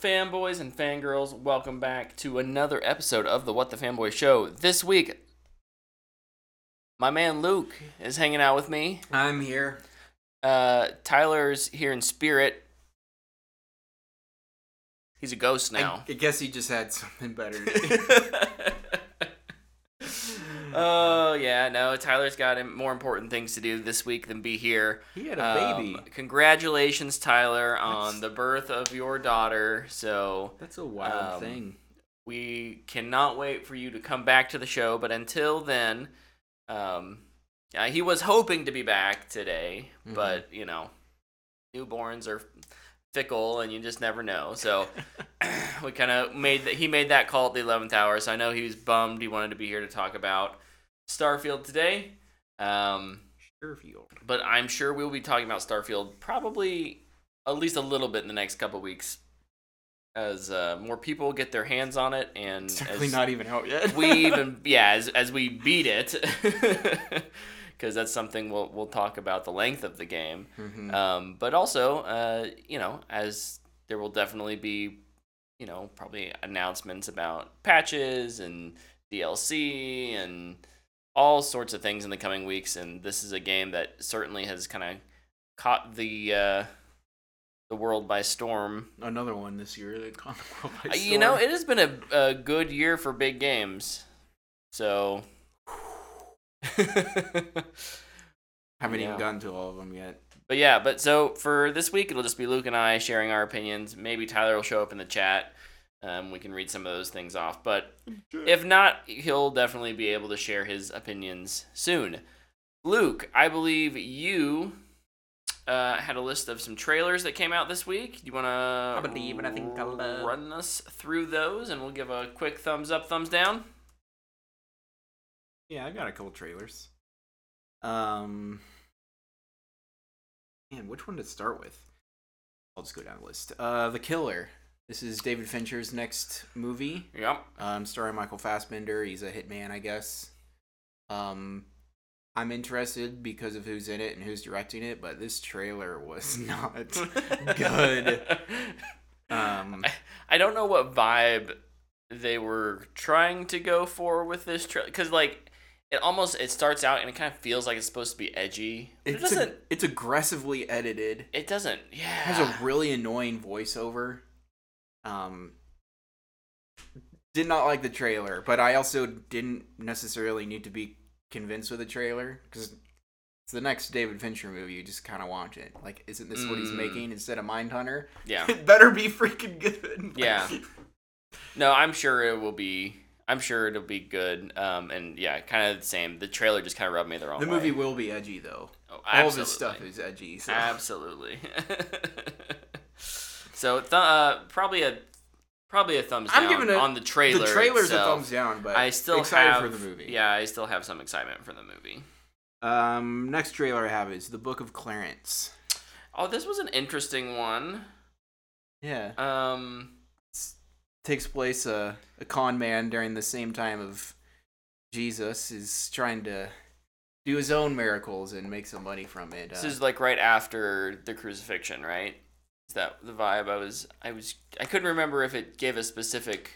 fanboys and fangirls? Welcome back to another episode of the What the Fanboy Show. This week, my man Luke is hanging out with me. I'm here. Uh, Tyler's here in spirit. He's a ghost now. I, I guess he just had something better. do. oh yeah, no. Tyler's got more important things to do this week than be here. he had a Um, baby. congratulations, Tyler, on That's- the birth of your daughter. So That's a wild um, thing. we cannot wait for you to come back to the show. But until then, um, yeah, he was hoping to be back today, Mhm. but you know, newborns are fickle, and you just never know. So we kind of made that. He made that call at the eleventh hour. So I know he was bummed. He wanted to be here to talk about Starfield today. Um, Sherfield. but I'm sure we'll be talking about Starfield probably at least a little bit in the next couple weeks as uh, more people get their hands on it and It's definitely not even out yet. we even yeah as, as we beat it because that's something we'll we'll talk about the length of the game Mhm. um, but also uh, you know as there will definitely be you know probably announcements about patches and DLC and all sorts of things in the coming weeks and this is a game that certainly has kind of caught the uh, the world by storm Another one this year that caught the world by uh, You know, it has been a, a good year for big games. So. haven't Yeah. even gotten to all of them yet. but yeah, but so for this week, it'll just be Luke and I sharing our opinions. Maybe Tyler will show up in the chat. Um, we can read some of those things off. But if not, he'll definitely be able to share his opinions soon. Luke, I believe you uh, had a list of some trailers that came out this week. Do you want to believe it, I think I'll, uh, run us through those and we'll give a quick thumbs up, thumbs down? Yeah, I got a couple trailers. Um, man, which one to start with? I'll just go down the list. Uh, The Killer. This is David Fincher's next movie. Yep. Um, starring Michael Fassbender. He's a hitman, I guess. Um, I'm interested because of who's in it and who's directing it, but this trailer was not good. Um, I don't know what vibe they were trying to go for with this trailer because like it almost it starts out and it kind of feels like it's supposed to be edgy. But it doesn't. a- it's aggressively edited. it doesn't. Yeah. It has a really annoying voiceover. Um, did not like the trailer, but I also didn't necessarily need to be convinced with the trailer because it's the next David Fincher movie. You just kind of watch it. Like, isn't this what he's Mm. making instead of Mindhunter? yeah. It better be freaking good. Yeah. No, I'm sure it will be. I'm sure it'll be good. Um, and yeah, kind of the same. The trailer just kind of rubbed me the wrong way. the way. movie will be edgy though. Oh, All this stuff is edgy. So. Absolutely. so th- uh, probably a probably a thumbs down I'm giving it- on the trailer. the trailer's itself. a thumbs down, but I still excited have for the movie. Yeah, I still have some excitement for the movie. Um, next trailer I have is The Book of Clarence. Oh, this was an interesting one. Yeah. Um, takes place uh, a con man during the same time of Jesus is trying to do his own miracles and make some money from it. this Uh, is like right after the crucifixion, right? Is that the vibe? I was, I was, I couldn't remember if it gave a specific.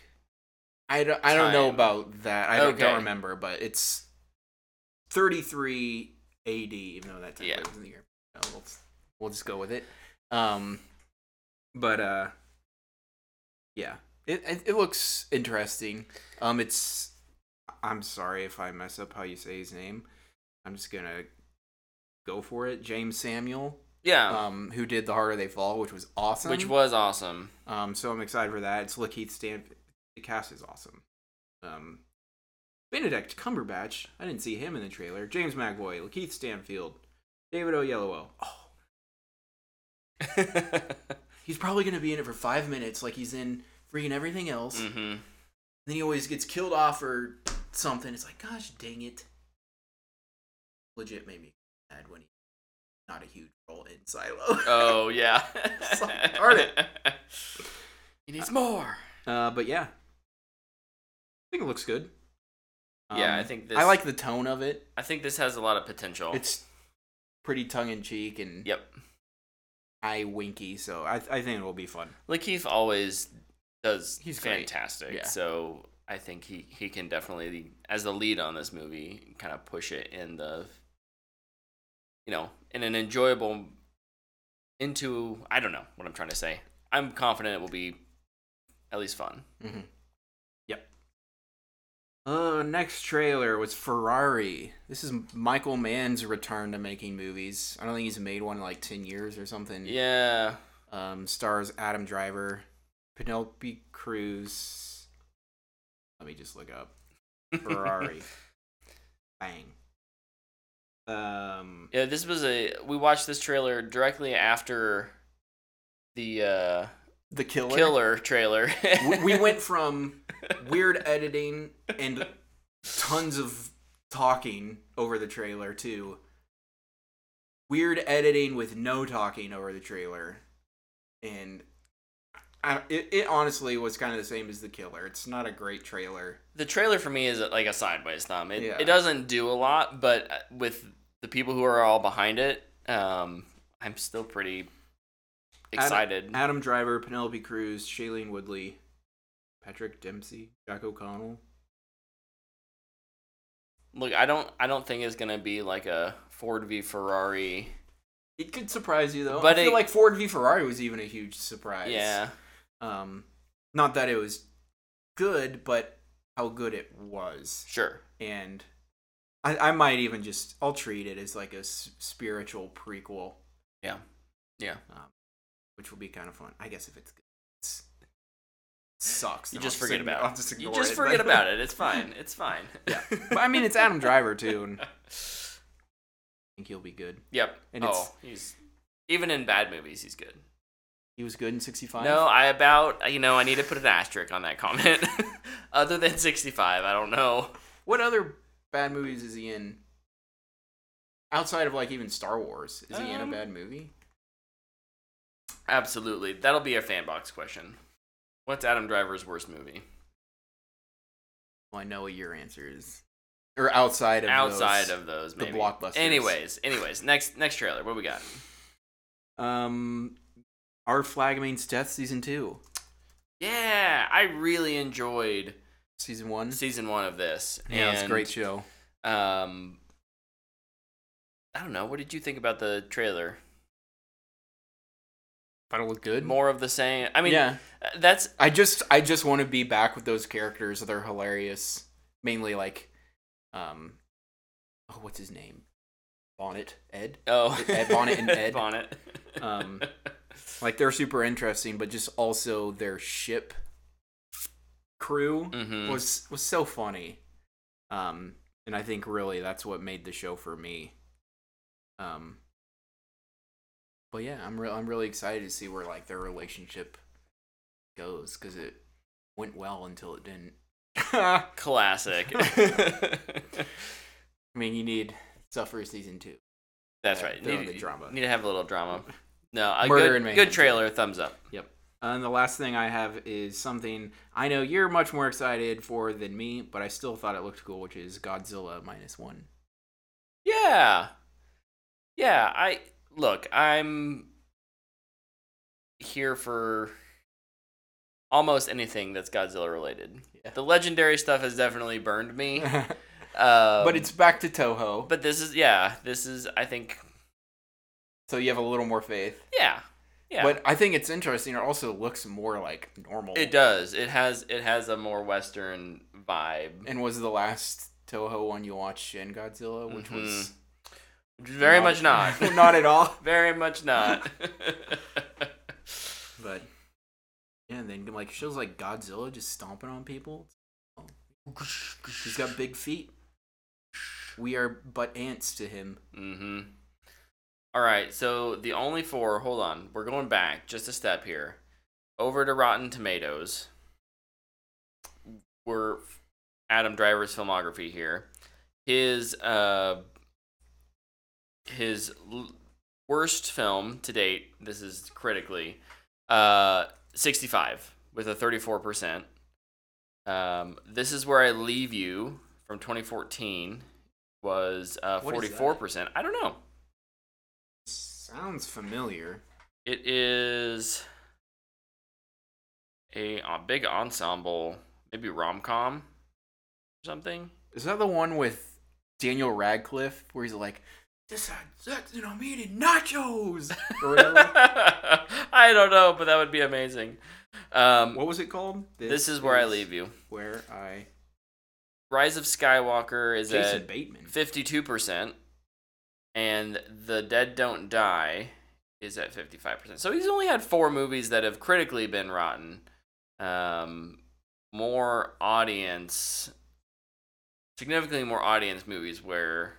I don't, I don't know about that. I don't, don't remember, but it's 33 AD, even though that takes Yeah. place in the year. Uh, we'll, we'll just go with it. Um, but uh, yeah, it, it it looks interesting. Um, it's I'm sorry if I mess up how you say his name. I'm just gonna go for it. Jeymes Samuel, Yeah, um, who did The Harder They Fall, which was awesome. which was awesome. Um, so I'm excited for that. It's Lakeith Stanfield. The cast is awesome. Um, Benedict Cumberbatch. I didn't see him in the trailer. James McAvoy, Lakeith Stanfield, David Oyelowo. Oh, he's probably gonna be in it for five minutes, like he's in freaking everything else. mm-hmm. Then he always gets killed off or something. It's like, gosh dang it. Legit made me mad when he not a huge role in Silo. Oh yeah. So, darn it. He needs more. Uh, but yeah, I think it looks good. Yeah, Um, I think this. I like the tone of it. I think this has a lot of potential. It's pretty tongue in cheek, and Yep. eye winky. So I I think it will be fun. Lakeith always does He's fantastic. Yeah. So I think he, he can definitely, as the lead on this movie, kind of push it in the, you know, in an enjoyable, into, I don't know what I'm trying to say. I'm confident it will be at least fun. Mm-hmm. Yep. Uh, next trailer was Ferrari. This is Michael Mann's return to making movies. I don't think he's made one in like ten years or something. Yeah. Um, stars Adam Driver, Penelope Cruz. Let me just look up Ferrari. Bang. Um, Yeah, this was a, we watched this trailer directly after the uh, the killer. killer trailer. we, we went from weird editing and tons of talking over the trailer to weird editing with no talking over the trailer and it, it honestly was kind of the same as the killer it's not a great trailer the trailer for me is like a sideways thumb. It, Yeah. it doesn't do a lot, but uh, with the people who are all behind it, um, I'm still pretty excited. adam driver penelope cruz shailene woodley patrick dempsey jack o'connell Look, I don't, I don't think it's gonna be like a Ford v Ferrari. it could surprise you though But i feel it- like ford v ferrari was even a huge surprise Yeah, Um, not that it was good, but how good it was. sure. And I, I might even just I'll treat it as like a s- spiritual prequel. Yeah. Yeah. Um, which will be kind of fun. I guess if it's good. It's, it sucks. You just forget about I'll it. just You just it, forget but- about it. It's fine. It's fine. yeah, but I mean it's Adam Driver too, and I think he'll be good. Yep. And oh, it's- he's even in bad movies, he's good. He was good in '65. No, I about you know I need to put an asterisk on that comment. Other than 65, I don't know. What other bad movies is he in? Outside of like even Star Wars, is he in a Um, bad movie? Absolutely. That'll be a fan box question. What's Adam Driver's worst movie? Well, I know what your answer is. Or outside of Outside those. of those, the blockbusters. Anyways, anyways, next next trailer. What we got? um, our flag means death season two, Yeah, I really enjoyed season one. season one of this. Yeah, it's a great show. Um, I don't know. What did you think about the trailer? Thought it looked good. More of the same. I mean, yeah, uh, that's I just I just want to be back with those characters. They're hilarious. Mainly like, um, oh, what's his name? Bonnet Ed. oh Ed Bonnet and Ed. Bonnet. Um, Like they're super interesting, but just also their ship crew Mhm. was was so funny. Um, and I think really that's what made the show for me. Um, but yeah, I'm re- I'm really excited to see where like their relationship goes because it went well until it didn't. Classic. I mean, you need stuff for season two. That's right. Need, the drama. need to have a little drama. No, a Murder good, good trailer. Thumbs up. Yep. And the last thing I have is something I know you're much more excited for than me, but I still thought it looked cool, which is Godzilla minus one. Yeah. Yeah, I look, I'm here for almost anything that's Godzilla related. Yeah. The legendary stuff has definitely burned me. but Um, it's back to Toho, but this is yeah, this is I think so you have a little more faith. yeah. Yeah. But I think it's interesting. It also looks more like normal. it does. It has it has a more western vibe. And was the last Toho one you watched Shin Godzilla, which was Very much not. not at all. Very much not. But yeah, and then like shows like Godzilla just stomping on people. He's got big feet. We are but ants to him. Mm-hmm. All right, so the only four. Hold on, we're going back just a step here, over to Rotten Tomatoes. We're Adam Driver's filmography here. His uh, his l- worst film to date. This is critically, uh, sixty five with a thirty four percent. Um, this is where I leave you from 2014 was uh, is that? 44%. I don't know. Sounds familiar. It is a, a big ensemble, maybe rom com or something. Is that the one with Daniel Radcliffe where he's like, "This had sex and I'm eating nachos"? I don't know, but that would be amazing. Um, what was it called? this is where I leave you. Where I Rise of Skywalker is Jason at Bateman. fifty-two percent, and The Dead Don't Die is at fifty-five percent. So he's only had four movies that have critically been rotten. Um, more audience, significantly more audience movies where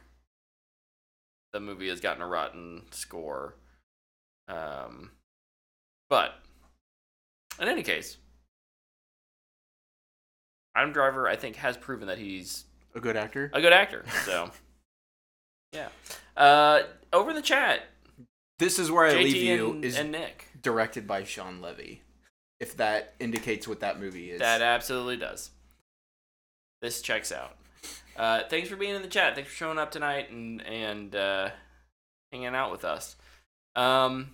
the movie has gotten a rotten score. Um, but in any case, Adam Driver, I think, has proven that he's A good actor. a good actor. So, yeah. Uh, over in the chat, This is where I JT leave you. and, is and Nick. directed by Shawn Levy. If that indicates what that movie is. That absolutely does. This checks out. Uh, thanks for being in the chat. Thanks for showing up tonight and and uh, hanging out with us. Um,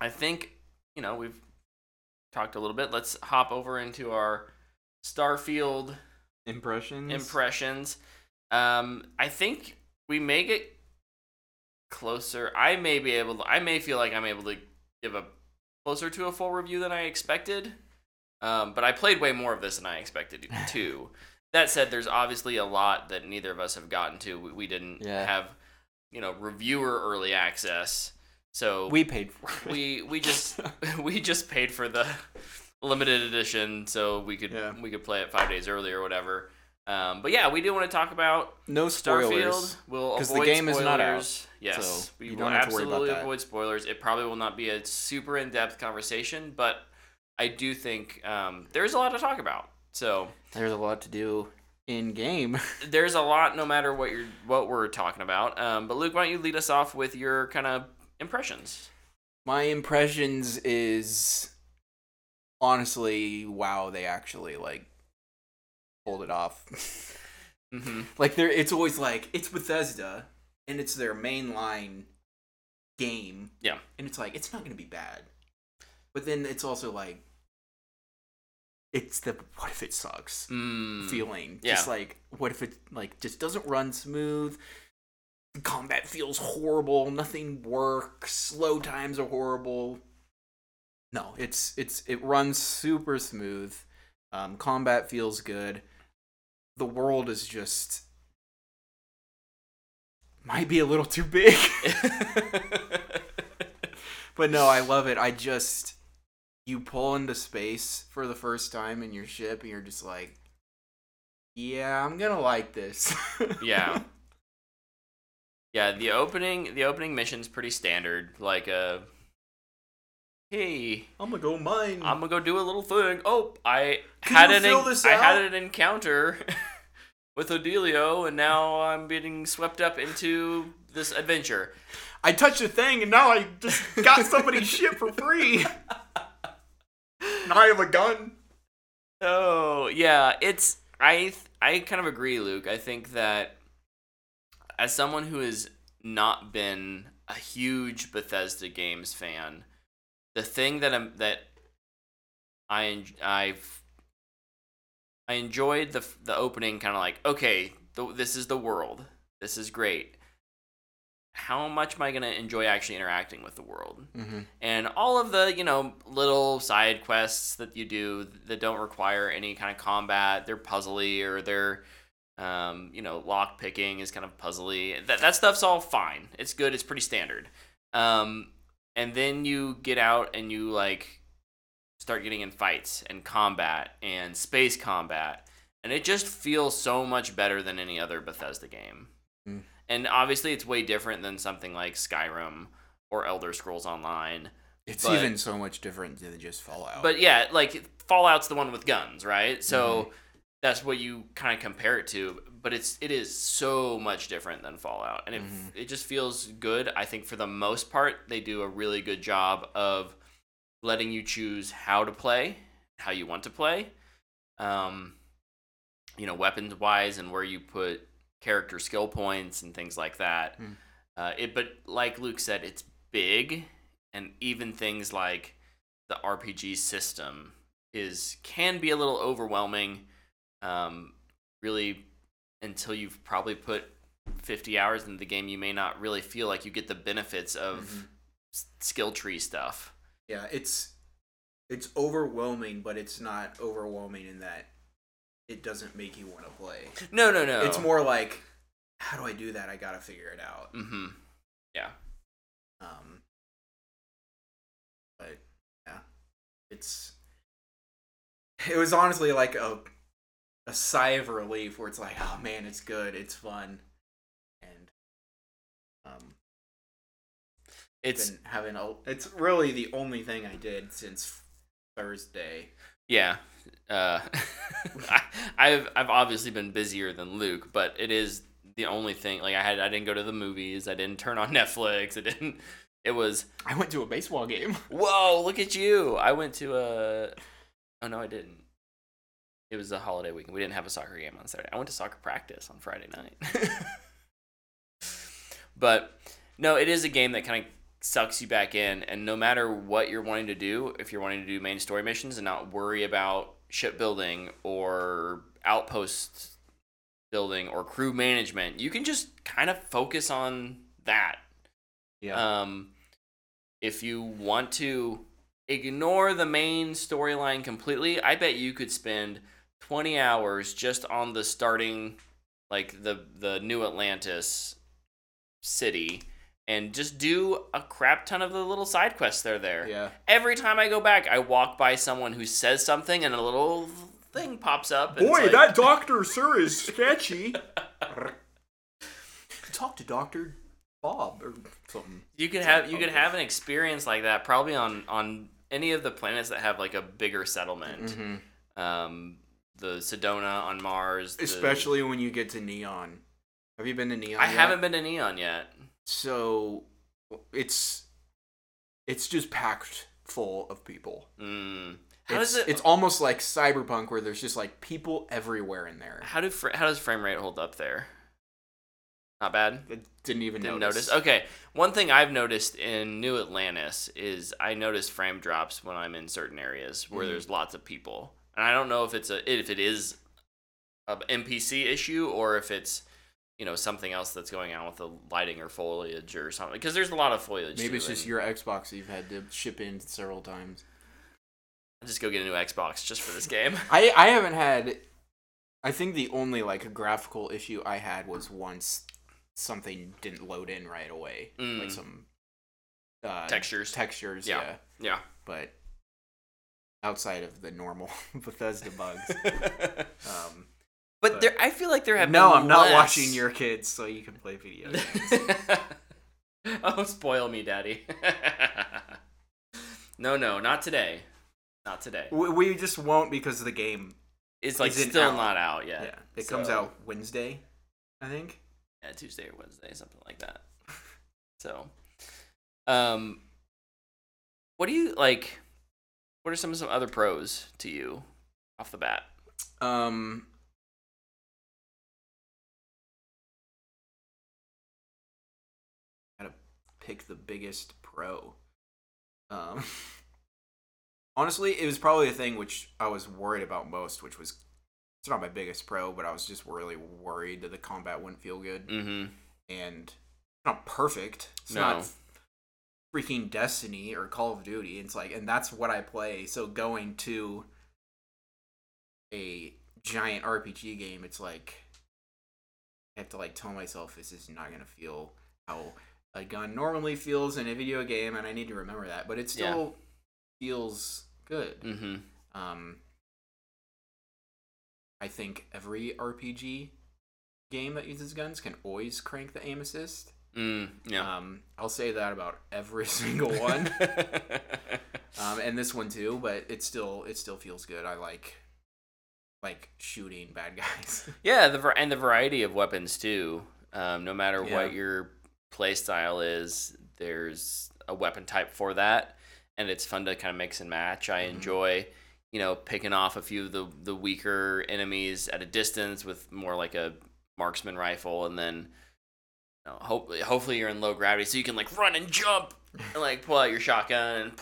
I think you know we've talked a little bit. Let's hop over into our Starfield impressions. impressions. Um, I think we may get closer. I may be able to. I may feel like I'm able to give a closer to a full review than I expected. Um, but I played way more of this than I expected to. that said, there's obviously a lot that neither of us have gotten to. We, we didn't Yeah. have, you know, reviewer early access. So we paid for it. we we just we just paid for the limited edition so we could Yeah. we could play it five days early or whatever. Um, but yeah, we do want to talk about no spoilers. Starfield. We'll 'Cause the avoid game is spoilers. not out, Yes, so we you will don't have to worry about absolutely avoid spoilers. It probably will not be a super in depth conversation, but I do think um, there's a lot to talk about. So There's a lot to do in game. there's a lot, no matter what you're what we're talking about. Um, but Luke, why don't you lead us off with your kind of impressions? My impressions is honestly, wow, they actually like pulled it off. hmm like there it's always like it's Bethesda and it's their mainline game. Yeah. And it's like it's not gonna be bad. But then it's also like it's the what if it sucks Mm. feeling. Yeah. Just like what if it like just doesn't run smooth? Combat feels horrible, nothing works, slow times are horrible. No, it's it's it runs super smooth. Um, combat feels good. The world is just might be a little too big. but no, I love it. I just you pull into space for the first time in your ship and you're just like yeah, I'm going to like this. yeah. Yeah, the opening the opening mission's pretty standard. Like a hey, I'm to go mine. I'm gonna go do a little thing. Oh, I Can had an en- I had an encounter with Odelio, and now I'm getting swept up into this adventure. I touched a thing and now I just got somebody's shit for free. now I have a gun. Oh yeah, it's I th- I kind of agree, Luke. I think that as someone who has not been a huge Bethesda games fan, the thing that I'm that I I've I enjoyed the the opening kind of like okay, the, this is the world. This is great. How much am I gonna enjoy actually interacting with the world? Mm-hmm. and all of the you know little side quests that you do that don't require any kind of combat they're puzzly or they're um, you know lock picking is kind of puzzly that, that stuff's all fine it's good it's pretty standard um, and then you get out and you like start getting in fights and combat and space combat and it just feels so much better than any other bethesda game Mm. and obviously it's way different than something like skyrim or elder scrolls online It's But- even so much different than just Fallout. but yeah, like Fallout's the one with guns, right? So that's what you kind of compare it to. But it's it is so much different than Fallout, and it Mhm. it just feels good. I think for the most part, they do a really good job of letting you choose how to play, how you want to play, um, you know, weapons wise, and where you put character skill points and things like that. Mm. Uh, it, but like Luke said, it's big and even things like the RPG system is can be a little overwhelming. Um, really, until you've probably put 50 hours into the game, you may not really feel like you get the benefits of Mhm. s- skill tree stuff. Yeah, it's it's overwhelming, but it's not overwhelming in that it doesn't make you want to play. No, no, no. It's more like, how do I do that? I gotta figure it out. Mm-hmm. Yeah. Um, but yeah, it's it was honestly like a a sigh of relief where it's like, oh man, it's good, it's fun, and um, It's been having a. It's really the only thing I did since Thursday. yeah. Uh, I, I've I've obviously been busier than Luke, but it is the only thing. Like I had, I didn't go to the movies. I didn't turn on Netflix. I didn't. It was I went to a baseball game. whoa! Look at you. I went to a. Oh no, I didn't. It was a holiday weekend. We didn't have a soccer game on Saturday. I went to soccer practice on Friday night. but no, it is a game that kind of sucks you back in, and no matter what you're wanting to do, if you're wanting to do main story missions and not worry about shipbuilding or outpost building or crew management, you can just kind of focus on that. Yeah. Um, if you want to ignore the main storyline completely, I bet you could spend 20 hours just on the starting, like the the New Atlantis city, and just do a crap ton of the little side quests that are there. yeah. Every time I go back, I walk by someone who says something, and a little thing pops up. and Boy, like- that doctor, sir, is sketchy. Talk to Doctor Bob or something. You could have you could have an experience like that probably on on any of the planets that have like a bigger settlement. Mm-hmm. Um, the Cydonia on Mars, the- Especially when you get to Neon. Have you been to Neon? I yet? haven't been to Neon yet. So it's it's just packed full of people. Mm. How It's, does it? it's almost like Cyberpunk where there's just like people everywhere in there. how do how does frame rate hold up there? Not bad. I didn't even Didn't notice. notice. Okay, one thing I've noticed in New Atlantis is I notice frame drops when I'm in certain areas where Mhm. there's lots of people, and I don't know if it's a if it is a NPC issue or if it's you know something else that's going on with the lighting or foliage or something because there's a lot of foliage. Maybe it's just your Xbox you've had to ship in several times. I'll just go get a new Xbox just for this game. I I haven't had. I think the only like graphical issue I had was once something didn't load in right away, Mm. like some uh, Textures. Textures, Yeah. yeah. yeah. But outside of the normal Bethesda bugs, um, But But- there, I feel like there have been no, I'm not watching your kids, so you can play video games. oh, spoil me, daddy. no, no, not today. Not today. we, we just won't because the game. It's like still out. not out yet. Yeah, it comes out Wednesday, I think. yeah, Tuesday or Wednesday, something like that. So, um, what do you like? What are some of some other pros to you off the bat? Um, gotta pick the biggest pro. Um, honestly, it was probably the thing which I was worried about most, which was it's not my biggest pro, but I was just really worried that the combat wouldn't feel good, Mm-hmm. and it's not perfect. It's No. not freaking Destiny or Call of Duty. It's like, and that's what I play. So going to a giant RPG game, it's like I have to like tell myself this is not gonna feel how a gun normally feels in a video game, and I need to remember that. But it still feels good. Mm-hmm. Um, I think every RPG game that uses guns can always crank the aim assist. Mm, yeah. Um, I'll say that about every single one, um, and this one too. But it still it still feels good. I like like shooting bad guys. Yeah, the and the variety of weapons too. Um, no matter Yeah. what your play style is, there's a weapon type for that, and it's fun to kind of mix and match. I Mhm. enjoy, you know, picking off a few of the the weaker enemies at a distance with more like a marksman rifle, and then you know, hopefully hopefully you're in low gravity, so you can like run and jump and like pull out your shotgun and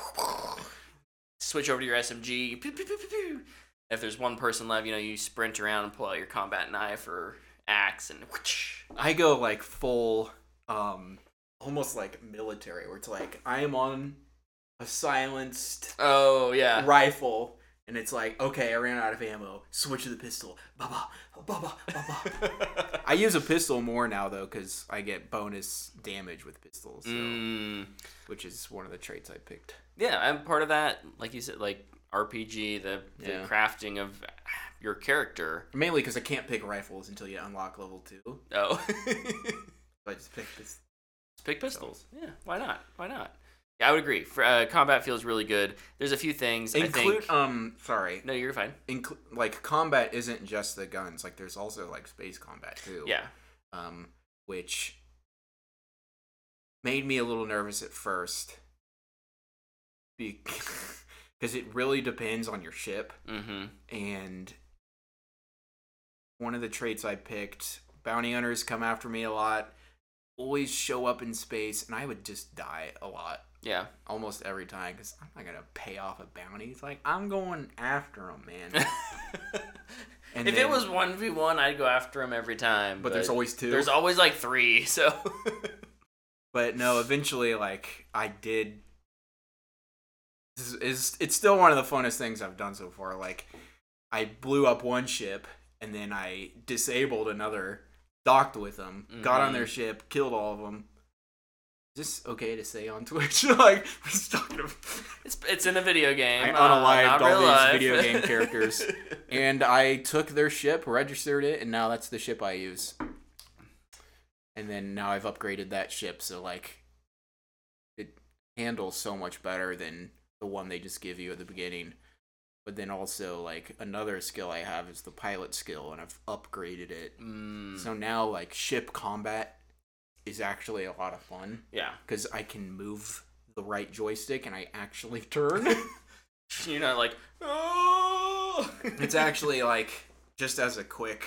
switch over to your SMG. If there's one person left, you know you sprint around and pull out your combat knife or axe and. I go like full, um, almost like military, where it's like I am on a silenced Oh yeah. rifle, and it's like okay, I ran out of ammo. Switch to the pistol. Ba ba ba ba ba ba. I use a pistol more now though, because I get bonus damage with pistols, so, Mm, which is one of the traits I picked. yeah, I'm part of that. Like you said, like RPG, the, the Yeah. crafting of your character. Mainly because I can't pick rifles until you unlock level two. Oh, So I just pick this. Let's pick pistols. Yeah, why not? Why not? Yeah, I would agree. For, uh, combat feels really good. There's a few things I Include think. um, sorry, no, you're fine. like combat isn't just the guns. Like there's also like space combat too. Yeah. um, which made me a little nervous at first because it really depends on your ship Mm-hmm. and one of the traits i picked bounty hunters come after me a lot always show up in space and i would just die a lot Yeah. almost every time because i'm not gonna pay off a bounty it's like i'm going after them man and if then- it was one v one, I'd go after him every time. but there's always two there's always like three. So But no, eventually, like I did. Is, is it's still one of the funnest things I've done so far. Like I blew up one ship and then I disabled another, docked with them, got on their Mhm. ship, killed all of them. Is this okay to say on Twitch? like we're just talking about. it's it's in a video game. I uh, unalived not all these life. video game characters. And I took their ship, registered it, and now that's the ship I use. And then now I've upgraded that ship, so like it handles so much better than the one they just give you at the beginning. But then also like another skill I have is the pilot skill, and I've upgraded it. Mm, So now like ship combat is actually a lot of fun yeah, because I can move the right joystick and I actually turn. you're not like oh. it's actually like just as a quick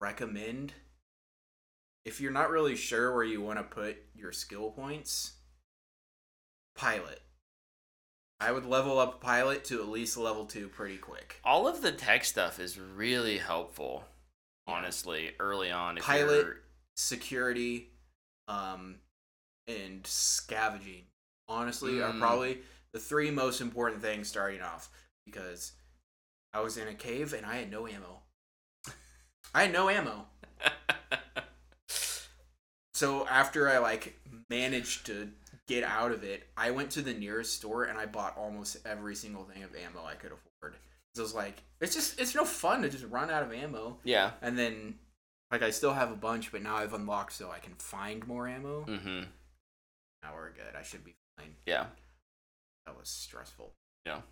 recommend if you're not really sure where you want to put your skill points pilot i would level up pilot to at least level 2 pretty quick all of the tech stuff is really helpful. Honestly, early on, if Pilot- security um and scavenging honestly are Mm. probably the three most important things starting off because i was in a cave and i had no ammo i had no ammo So after I like managed to get out of it, I went to the nearest store and I bought almost every single thing of ammo I could afford. So I was like, it's just it's no fun to just run out of ammo. yeah. And then like I still have a bunch, but now I've unlocked so I can find more ammo. Mm-hmm. Now we're good. I should be fine. Yeah. That was stressful. Yeah.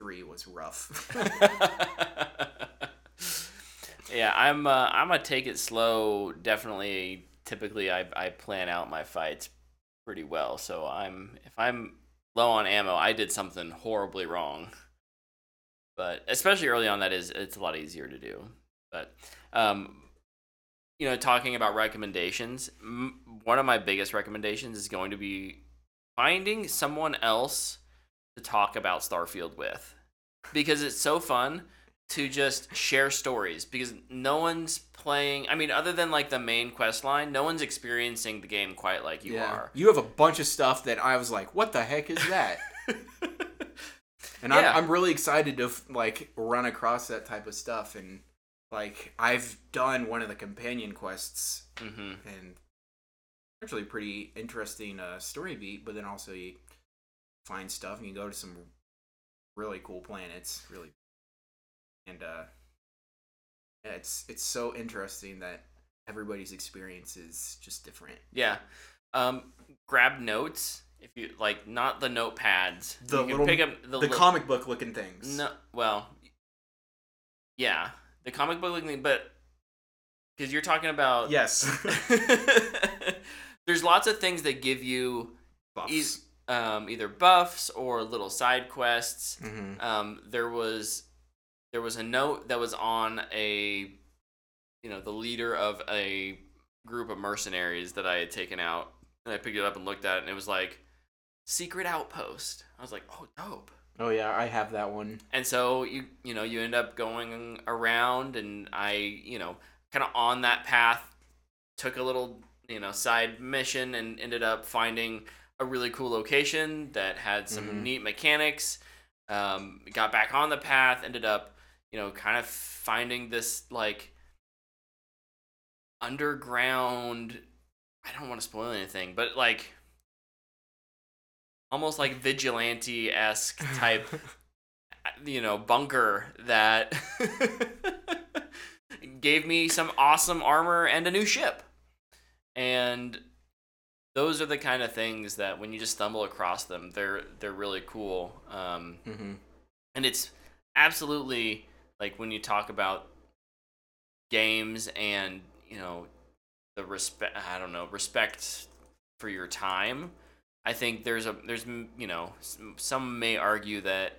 Three was rough. yeah, I'm. Uh, I'm gonna take it slow. Definitely. Typically, I I plan out my fights pretty well. So I'm if I'm low on ammo, I did something horribly wrong. But especially early on, that is it's a lot easier to do. But um, you know, talking about recommendations, m- one of my biggest recommendations is going to be finding someone else to talk about Starfield with because it's so fun to just share stories because no one's playing I mean other than like the main quest line no one's experiencing the game quite like you are You have a bunch of stuff that I was like, what the heck is that? And Yeah. I'm, I'm really excited to like run across that type of stuff. And like I've done one of the companion quests hmm and actually pretty interesting uh, story beat. But then also you find stuff and you go to some really cool planets. Really, and uh, yeah, it's it's so interesting that everybody's experience is just different. yeah um grab notes if you like not the notepads The you can little- pick up the, The li- comic book looking things. no well yeah the comic book looking but because you're talking about Yes. there's lots of things that give you Buffs. eas- um, either buffs or little side quests. Mhm. Um, there was there was a note that was on a you know the leader of a group of mercenaries that I had taken out and I picked it up and looked at it, and it was like secret outpost. I was like, oh, dope. Oh yeah, I have that one. And so you you know you end up going around, and I you know kind of on that path took a little you know side mission and ended up finding a really cool location that had some Mhm. neat mechanics. Um, got back on the path, ended up you know kind of finding this like underground. I don't want to spoil anything, but like almost like vigilante esque type you know bunker that gave me some awesome armor and a new ship. And those are the kind of things that when you just stumble across them they're they're really cool. Um, hmm and it's absolutely like when you talk about games and you know the respect i don't know respect for your time i think there's a there's you know some may argue that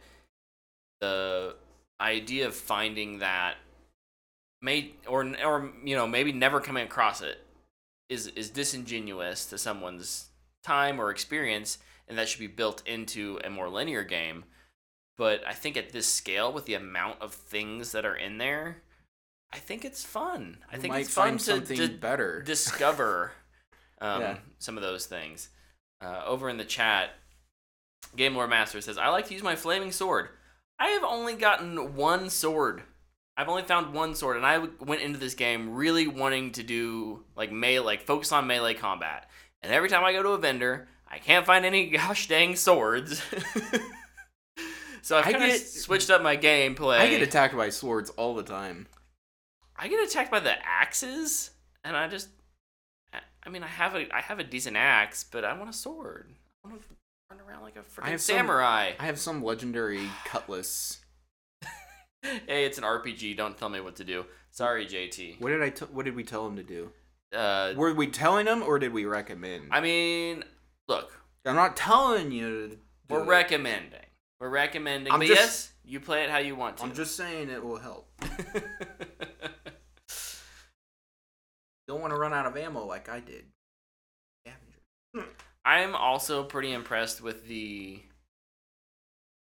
the idea of finding that may or or you know maybe never coming across it is is disingenuous to someone's time or experience and that should be built into a more linear game but I think at this scale, with the amount of things that are in there, I think it's fun. I think it's fun find to, something to better. discover um, Yeah. some of those things. Uh, over in the chat, Game Lore Master says, "I like to use my flaming sword. I have only gotten one sword. I've only found one sword, and I went into this game really wanting to do like melee, like focus on melee combat. And every time I go to a vendor, I can't find any gosh dang swords." so I've I kind of switched up my gameplay. I get attacked by swords all the time. I get attacked by the axes, and I just, I- mean, I have a, I have a decent axe, but I want a sword. I want to run around like a freaking have some- samurai. I have some legendary cutlass. hey, it's an RPG. Don't tell me what to do. Sorry, JT. What did I? T- what did we tell him to do? Uh, Were we telling him or did we recommend? I mean, look, I'm not telling you. To do we're it. recommending. We're recommending, I'm but just- yes, you play it how you want to. I'm just saying it will help. Don't want to run out of ammo like I did. Scavenger. I'm also pretty impressed with the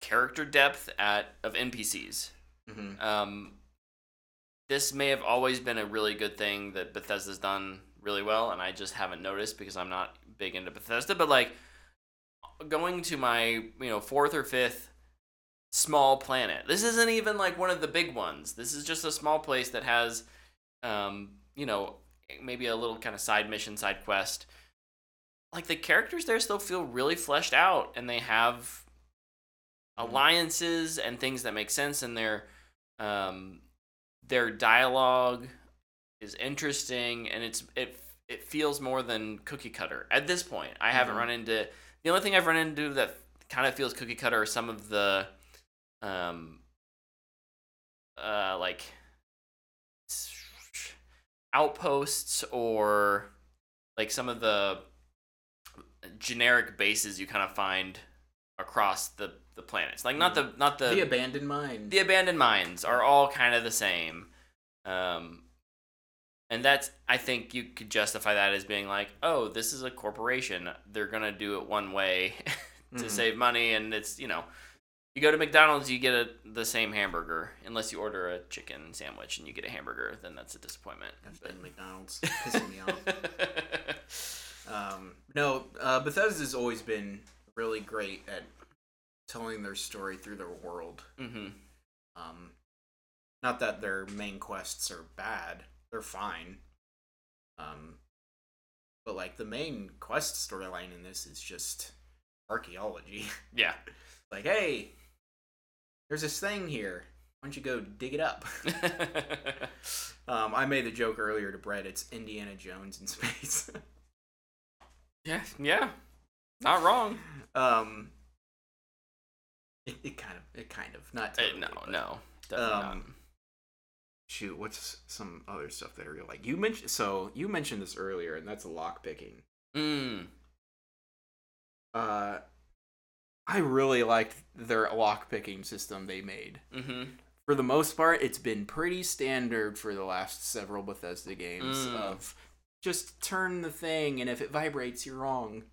character depth at of NPCs. Mm-hmm. Um, this may have always been a really good thing that Bethesda's done really well, and I just haven't noticed because I'm not big into Bethesda. But like going to my you know fourth or fifth small planet. This isn't even like one of the big ones. This is just a small place that has, um, you know, maybe a little kind of side mission, side quest. Like the characters there still feel really fleshed out, and they have alliances and things that make sense and their um, their dialogue is interesting and it's it it feels more than cookie cutter at this point. I haven't Mhm. run into the only thing I've run into that kind of feels cookie cutter are some of the um uh like outposts or like some of the generic bases you kind of find across the the planets. Like not the not The abandoned mine. the abandoned mines are all kind of the same um, and that's i think you could justify that as being like oh this is a corporation they're gonna do it one way to Mhm. save money and it's you know you go to mcdonald's you get a, the same hamburger unless you order a chicken sandwich and you get a hamburger then that's a disappointment been McDonald's pissing me off. Um, no, uh, Bethesda's always been really great at telling their story through their world. hmm Um, not that their main quests are bad; they're fine. Um, but like the main quest storyline in this is just archaeology. yeah like, hey, there's this thing here. Why don't you go dig it up? um, I made the joke earlier to Brett. It's Indiana Jones in space. yeah yeah not wrong um, it, it kind of, it kind of, not Uh, no but- no definitely not. Um, shoot, what's some other stuff that are real? Like you mentioned, so you mentioned this earlier, and that's lock picking. mm. Uh, I really liked their lock picking system they made. mm-hmm For the most part, it's been pretty standard for the last several Bethesda games Mm. of just turn the thing, and if it vibrates, you're wrong.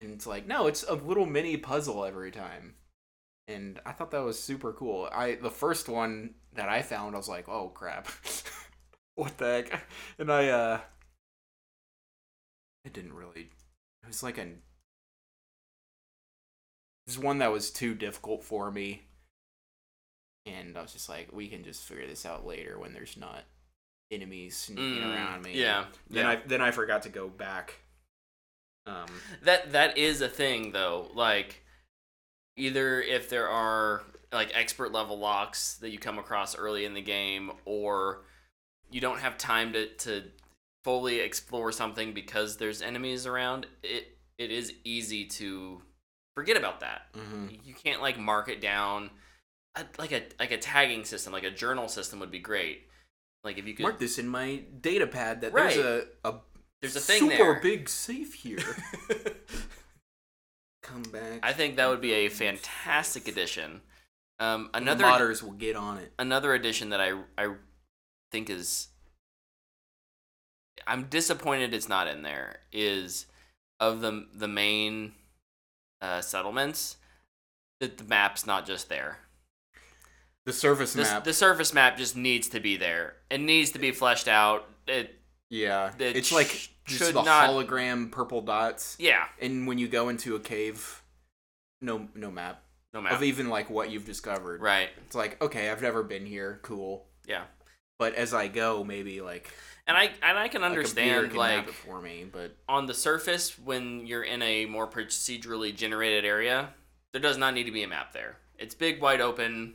And it's like, no, it's a little mini puzzle every time. And I thought that was super cool. I the first one that I found, I was like, oh crap, what the heck? And I uh, it didn't really. It was like an. This one that was too difficult for me. And I was just like, we can just figure this out later when there's not enemies sneaking Mm, around me. Yeah. Then yeah. I then I forgot to go back. Um. That that is a thing though. Like either if there are like expert level locks that you come across early in the game or you don't have time to to fully explore something because there's enemies around, it it is easy to forget about that. mhm. You can't like mark it down a, like a like a tagging system, like a journal system would be great. Like if you could Mark this in my data pad that Right. there's a a there's a thing super there. big safe here. Come back. I think that would be a fantastic addition. Um, another Another modders will get on it. another addition that I I think is I'm disappointed it's not in there is of the the main uh, settlements that the map's not just there. The surface This, map. the surface map just needs to be there. It needs to be fleshed out. It yeah, it it's sh- like just should the not- hologram purple dots. yeah, And when you go into a cave, no no map no map. of even like what you've discovered. right. It's like okay, I've never been here. Cool. Yeah. But as I go, maybe like And I and I can understand like it for me. But on the surface when you're in a more procedurally generated area there does not need to be a map there. It's big wide open.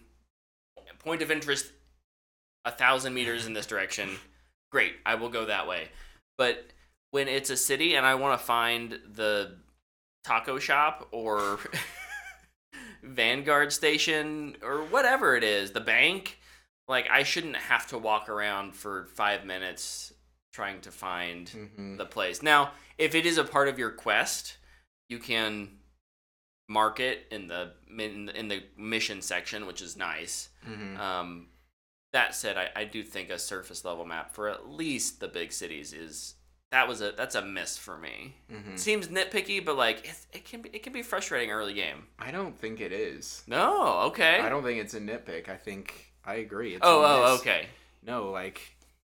Point of interest a thousand meters in this direction. Great i will go that way. But when it's a city and i want to find the taco shop or vanguard station or whatever it is the bank like i shouldn't have to walk around for five minutes trying to find mhm. the place. Now, if it is a part of your quest, you can mark it in the in, in the mission section, which is nice. Mhm. Um, that said, I, I do think a surface level map for at least the big cities is that was a that's a miss for me. Mhm. Seems nitpicky, but like it, it can be it can be frustrating early game. I don't think it is. No, okay. I don't think it's a nitpick. I think I agree. It's oh, oh, okay. No, like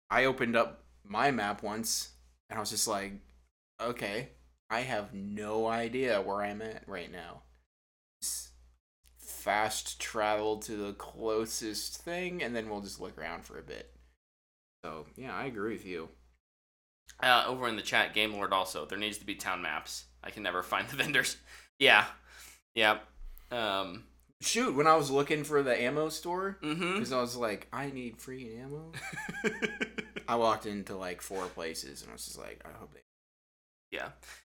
I opened up my map once and I was just like, okay, I have no idea where I'm at right now. Fast travel to the closest thing and then we'll just look around for a bit. So, yeah, I agree with you. Uh, over in the chat, Game Lord also. There needs to be town maps. I can never find the vendors. Yeah, yeah. Um. Shoot, when I was looking for the ammo store, Mm-hmm. because I was like, I need free ammo. I walked into like four places and I was just like, I hope they. yeah,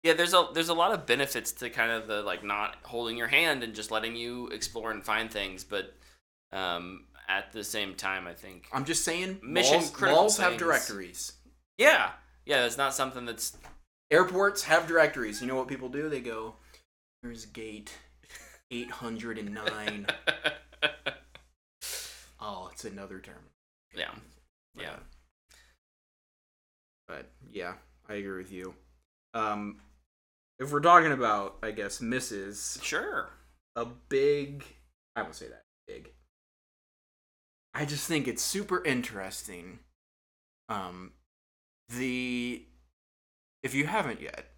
yeah. There's a there's a lot of benefits to kind of the like not holding your hand and just letting you explore and find things, but um, at the same time, I think I'm just saying, Mission malls, critical malls have directories. yeah, yeah. That's not something that's Airports have directories. You know what people do? They go, "Here's gate 809." oh, it's another term. yeah, yeah. But yeah, I agree with you. Um, if we're talking about, I guess, misses, Sure. a big. I won't say that big. I just think it's super interesting. Um, the if you haven't yet,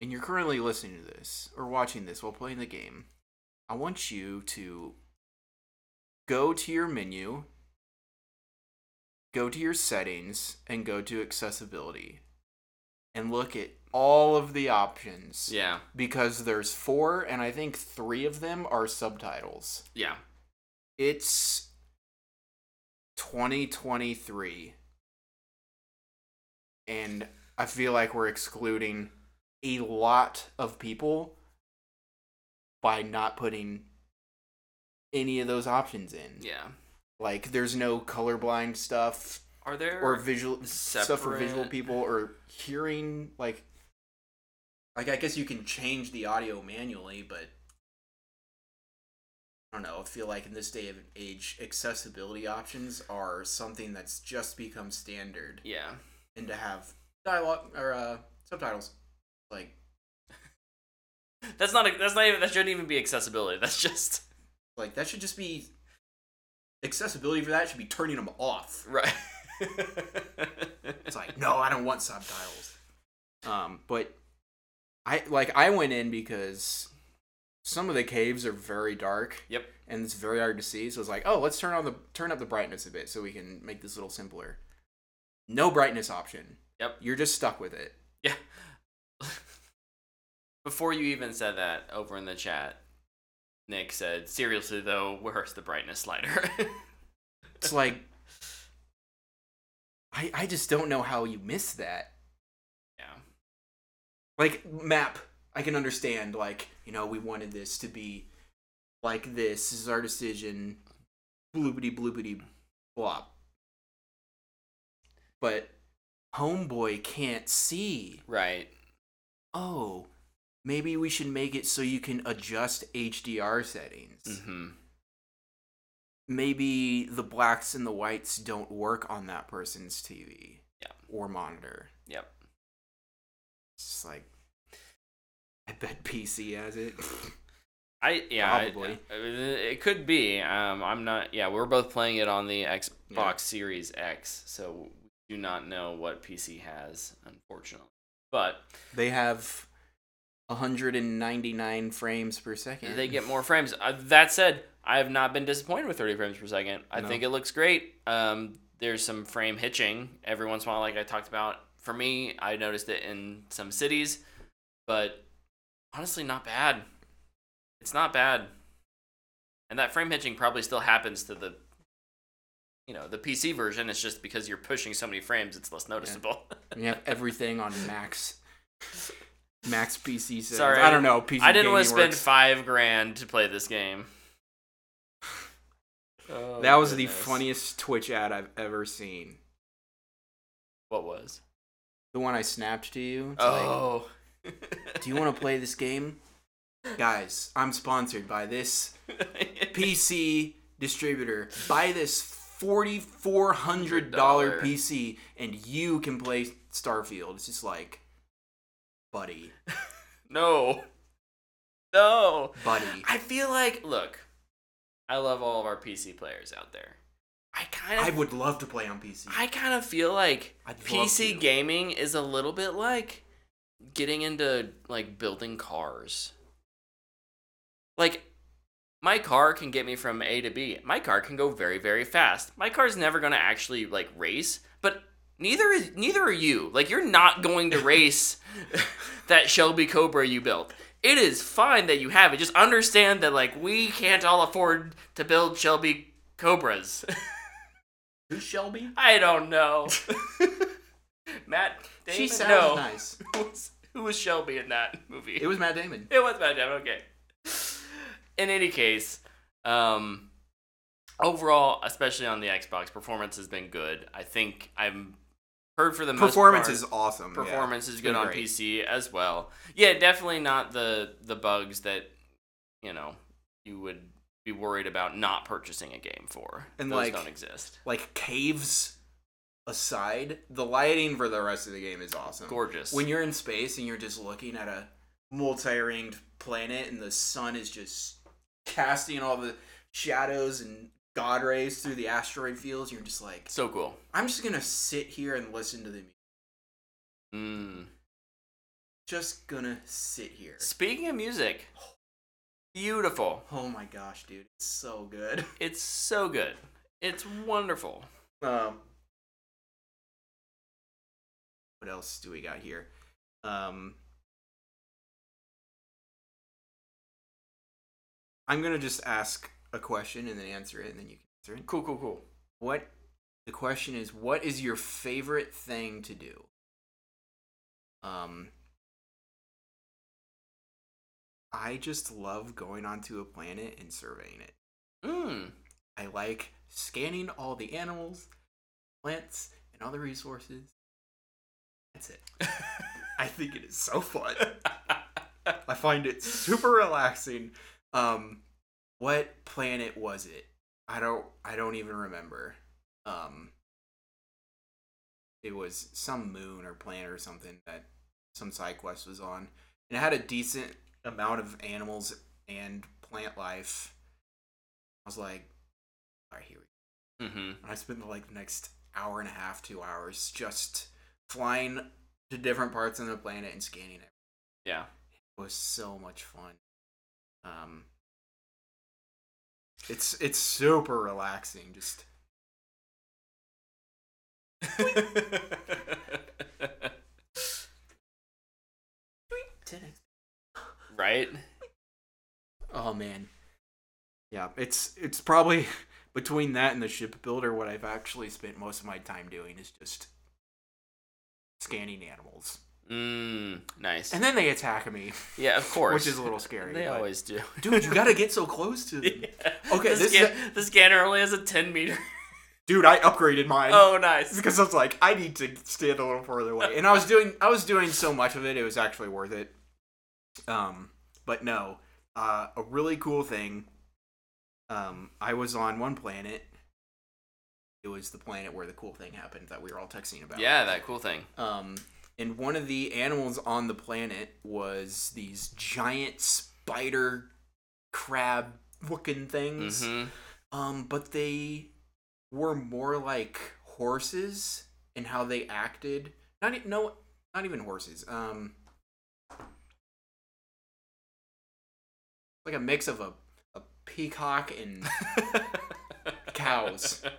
and you're currently listening to this or watching this while playing the game, I want you to go to your menu, go to your settings, and go to accessibility, and look at all of the options Yeah, because there's four and I think three of them are subtitles. yeah. It's 2023 and I feel like we're excluding a lot of people by not putting any of those options in. Yeah. Like there's no colorblind stuff Are there or visual stuff for visual people or hearing like like I guess you can change the audio manually, but I don't know. I feel like in this day of age, accessibility options are something that's just become standard. Yeah. and to have dialogue or uh, subtitles. Like That's not. A, that's not even. That shouldn't even be accessibility. That's just like that should just be accessibility for that should be turning them off. right. It's like, no, I don't want subtitles. Um, but I like I went in because some of the caves are very dark. Yep. And it's very hard to see. So it's like, oh, let's turn on the turn up the brightness a bit so we can make this a little simpler. No brightness option. Yep. You're just stuck with it. Yeah. Before you even said that over in the chat, Nick said, "Seriously though, where's the brightness slider?" It's like I I just don't know how you miss that. yeah. like map i can understand like you know we wanted this to be like this this is our decision bloopity bloopity blop but homeboy can't see Right. Oh maybe we should make it so you can adjust hdr settings Mm-hmm. maybe the blacks and the whites don't work on that person's tv Yeah. or monitor Yep. it's just like i bet pc has it I yeah. Probably. I- it could be. Um, I'm not. Yeah, we're both playing it on the Xbox Yeah. Series X, so we do not know what PC has, unfortunately. But They have 199 frames per second. they get more frames. Uh, that said, I have not been disappointed with 30 frames per second. I No. think it looks great. Um, there's some frame hitching every once in a while, like I talked about. For me, I noticed it in some cities, but honestly, not bad. It's not bad. And that frame hitching probably still happens to the, you know, the PC version. It's just because you're pushing so many frames, it's less noticeable. You have everything on max. Max PC settings. Sorry, I don't know. PC I didn't want to spend five grand to play this game. Oh, That was the funniest Twitch ad I've ever seen. What was? The one I snapped to you. It's like, Oh. do you want to play this game? Guys, I'm sponsored by this PC distributor. Buy this $4,400 PC and you can play Starfield. It's just like, buddy, no. No. buddy. I feel like, look, I love all of our PC players out there. I kind of I would love to play on PC. I kind of feel like PC gaming is a little bit like getting into like building cars. Like my car can get me from A to B. My car can go very very fast. My car's never going to actually like race, but neither is neither are you. Like you're not going to race that Shelby Cobra you built. It is fine that you have it. Just understand that like we can't all afford to build Shelby Cobras. Who's Shelby? I don't know. Matt Damon? She sounds no. nice. Who was, who was Shelby in that movie? It was Matt Damon. It was Matt Damon. Okay. In any case, um, overall, especially on the Xbox, performance has been good. I think I'm heard for the most Performance part, is awesome. yeah. performance is good on great. PC as well. Yeah, definitely not the the bugs that you know you would be worried about not purchasing a game for. And, Those like, don't exist. Like caves aside, the lighting for the rest of the game is awesome. Gorgeous. When you're in space and you're just looking at a multi-ringed planet and the sun is just casting all the shadows and god rays through the asteroid fields, you're just like, so cool. I'm just gonna sit here and listen to the music. Mm. Just gonna sit here. Speaking of music, beautiful. Oh my gosh, dude, it's so good. It's so good. It's wonderful. Um, what else do we got here? Um, I'm gonna just ask a question and then answer it, and then you can answer it. Cool, cool, cool. What the question is? What is your favorite thing to do? Um, I just love going onto a planet and surveying it. Mm. I like scanning all the animals, plants, and other resources. That's it. I think it is so fun. I find it super relaxing. Um, what planet was it? I don't. I don't even remember. Um, it was some moon or planet or something that some side quest was on, and it had a decent amount of animals and plant life. I was like, all right, here we go. Mm-hmm. I spent like the next hour and a half, two hours just flying to different parts of the planet and scanning it. Yeah. It was so much fun. Um, it's it's super relaxing. Just right? oh man, yeah. It's it's probably between that and the shipbuilder. What I've actually spent most of my time doing is just scanning animals, Mm, nice. and then they attack me, yeah, of course. which is a little scary. They but- always do. dude, you gotta get so close to them. Okay, the, this scan- the scanner only has a 10 meter. Dude, I upgraded mine. oh, nice. because I was like, I need to stand a little further away, and I was doing, I was doing so much of it, it was actually worth it. Um, but no, uh, a really cool thing. Um, I was on one planet. It was the planet where the cool thing happened that we were all texting about. Yeah, that cool thing. Um, and one of the animals on the planet was these giant spider crab looking things. hmm Um, but they were more like horses in how they acted. Not no, not even horses. Um, like a mix of a a peacock and cows.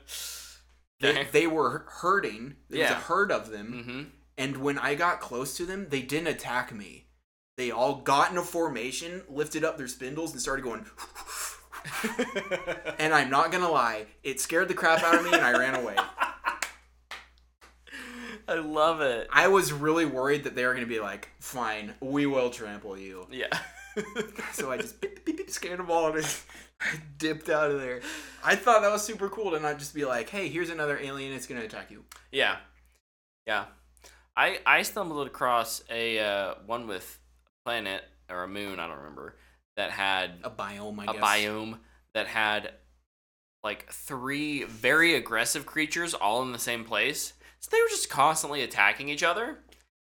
They, they were herding. There was a Yeah. herd of them, hmm and when I got close to them, they didn't attack me. They all got in a formation, lifted up their spindles, and started going. and I'm not gonna lie, it scared the crap out of me, and I ran away. I love it. I was really worried that they were gonna be like, "Fine, we will trample you." Yeah. So I just beep, beep, beep, scanned them all, and I dipped out of there. I thought that was super cool to not just be like, "Hey, here's another alien. It's gonna attack you." yeah. Yeah. I I stumbled across a uh, one with a planet or a moon, I don't remember, that had A biome, I a guess. A biome that had like three very aggressive creatures all in the same place. So they were just constantly attacking each other.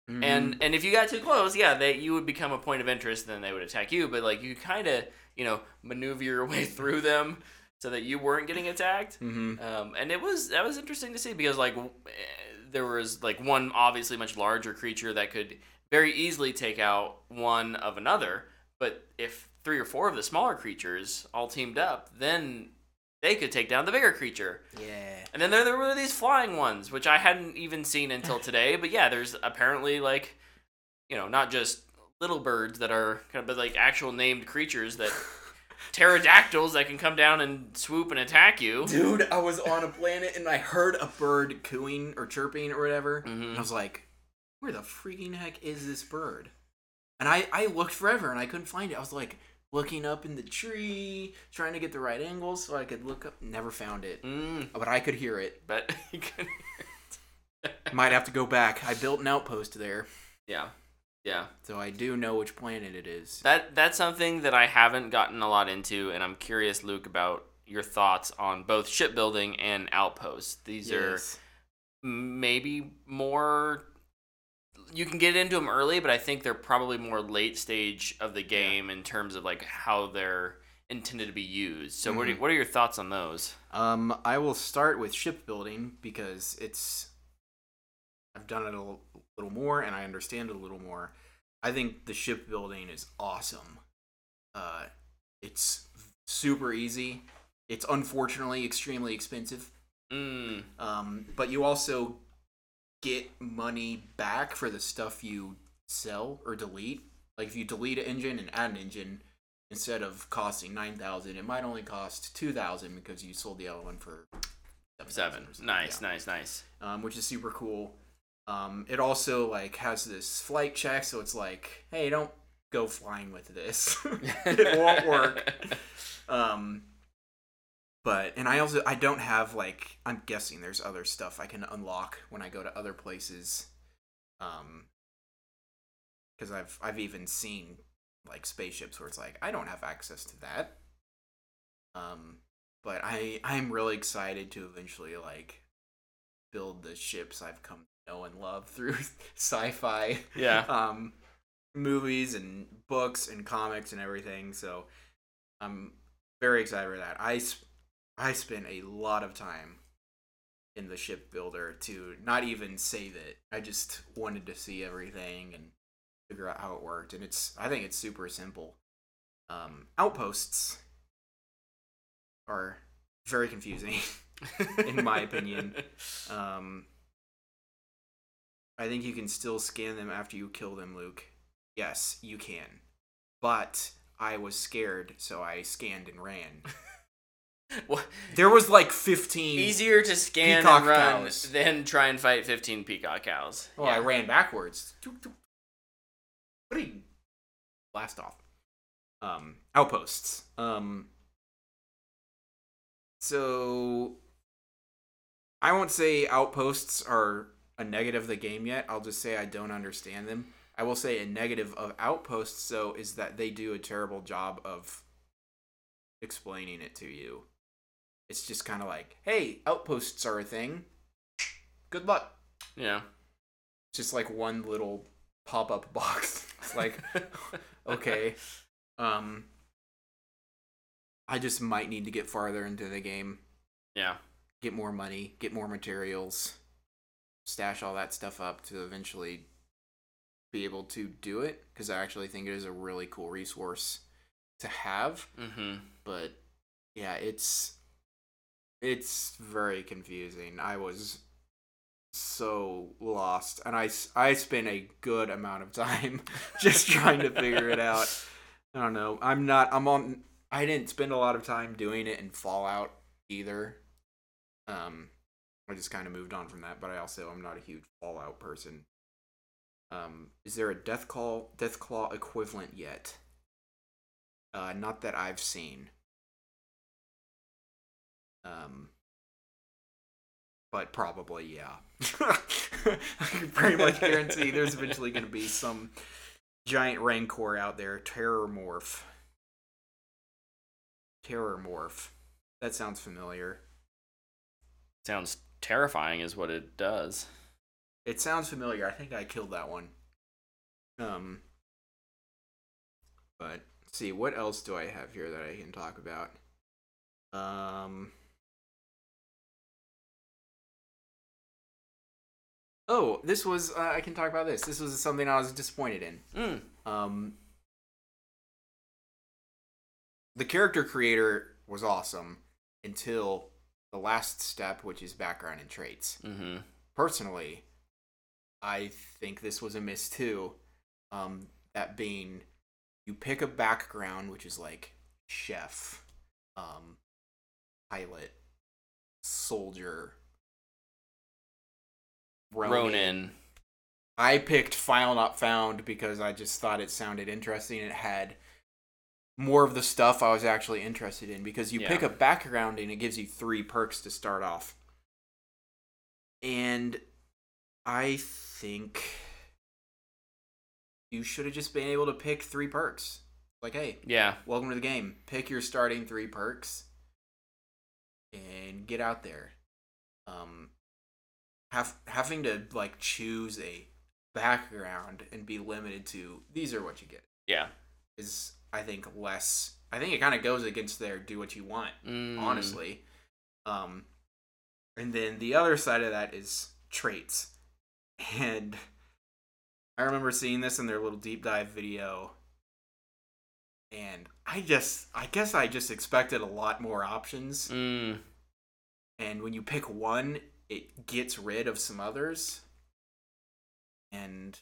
Mhm. And and if you got too close, yeah, they you would become a point of interest, then they would attack you. But like you kind of you know maneuver your way through them so that you weren't getting attacked. Mhm. Um, and it was that was interesting to see because like eh, there was like one obviously much larger creature that could very easily take out one of another. But if three or four of the smaller creatures all teamed up, then they could take down the bigger creature. yeah. And then there, there were these flying ones, which I hadn't even seen until today. But yeah, there's apparently like, you know, not just little birds that are kind of, but like actual named creatures that pterodactyls that can come down and swoop and attack you. Dude, I was on a planet and I heard a bird cooing or chirping or whatever. Mhm. And I was like, where the freaking heck is this bird? And I, I looked forever and I couldn't find it. I was like looking up in the tree, trying to get the right angle so I could look up. Never found it. Mm, But I could hear it. but you can Might have to go back. I built an outpost there. yeah, yeah. So I do know which planet it is. That that's something that I haven't gotten a lot into, and I'm curious, Luke, about your thoughts on both shipbuilding and outposts. These are maybe more you can get into them early but i think they're probably more late stage of the game in terms of like how they're intended to be used so what, are, what are your thoughts on those Um, I will start with shipbuilding because it's I've done it a little, more and I understand it a little more. I think the shipbuilding is awesome. Uh, it's super easy. It's unfortunately extremely expensive. mm, Um, but you also get money back for the stuff you sell or delete. Like if you delete an engine and add an engine, instead of costing nine thousand, it might only cost two thousand because you sold the other one for 7,000 seven or something. nice nice nice Um, which is super cool. Um, it also like has this flight check, so it's like, hey, don't go flying with this. it won't work. Um, but and I also I don't have like I'm guessing there's other stuff I can unlock when I go to other places. Um, because I've I've even seen like spaceships where it's like I don't have access to that. Um, but I I'm really excited to eventually like build the ships I've come know and love through sci-fi Yeah. um, movies and books and comics and everything. So I'm very excited for that. I sp- I spent a lot of time in the shipbuilder to not even save it. I just wanted to see everything and figure out how it worked. And it's I think it's super simple. Um, outposts are very confusing. in my opinion. Um, I think you can still scan them after you kill them, Luke. Yes, you can. But I was scared, so I scanned and ran. What? There was like 15. Easier to scan and run cows. than try and fight 15 peacock cows. Well, I ran backwards. What are you? Blast off. Um, outposts. Um, so I won't say outposts are a negative of the game yet. I'll just say I don't understand them. I will say a negative of outposts though is that they do a terrible job of explaining it to you. It's just kind of like, "Hey, outposts are a thing. Good luck." Yeah. just like one little pop-up box. It's like, okay. Um I just might need to get farther into the game, Yeah. get more money, get more materials, stash all that stuff up to eventually be able to do it because I actually think it is a really cool resource to have, Mm-hmm. but yeah, it's it's very confusing. I was so lost and I I spent a good amount of time just trying to figure it out i don't know i'm not i'm on i didn't spend a lot of time doing it in fallout either um i just kind of moved on from that but i also I'm not a huge fallout person um is there a death call death claw equivalent yet uh not that i've seen um but probably yeah. I can pretty much guarantee there's eventually going to be some giant rancor out there, terror morph. Terror morph. That sounds familiar. Sounds terrifying, is what it does. It sounds familiar. I think I killed that one. Um, but see what else do I have here that I can talk about? Um. Oh, this was uh, I can talk about this. This was something I was disappointed in. Mm. Um, the character creator was awesome until the last step, which is background and traits. Mm-hmm. Personally, I think this was a miss too. Um, that being, you pick a background, which is like chef, um, pilot, soldier, Ronin. I picked File Not Found because I just thought it sounded interesting. It had more of the stuff I was actually interested in because you pick a background and it gives you three perks to start off. And I think you should have just been able to pick three perks. Like, hey, Yeah. welcome to the game. Pick your starting three perks and get out there. Um, have having to like choose a background and be limited to these are what you get Yeah. is I think less. I think it kind of goes against their do what you want, Mm. honestly. Um, and then the other side of that is traits, and I remember seeing this in their little deep dive video, and I just, I guess I just expected a lot more options, Mm. and when you pick one, it gets rid of some others, and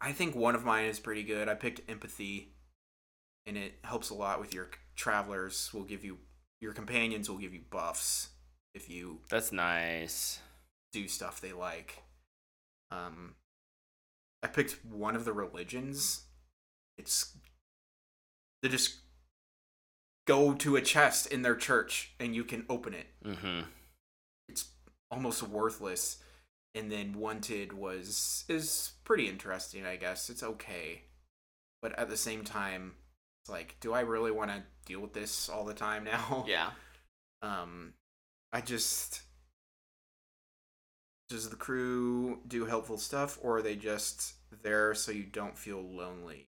I think one of mine is pretty good. I picked empathy, and it helps a lot with your travelers. Will give you your companions will give you buffs if you That's nice. do stuff they like. Um, I picked one of the religions. It's they just go to a chest in their church and you can open it. Mm-hmm. It's almost worthless. And then wanted was is pretty interesting, I guess. It's okay, but at the same time, it's like, do I really want to deal with this all the time now? Yeah. um i just does the crew do helpful stuff, or are they just there so you don't feel lonely?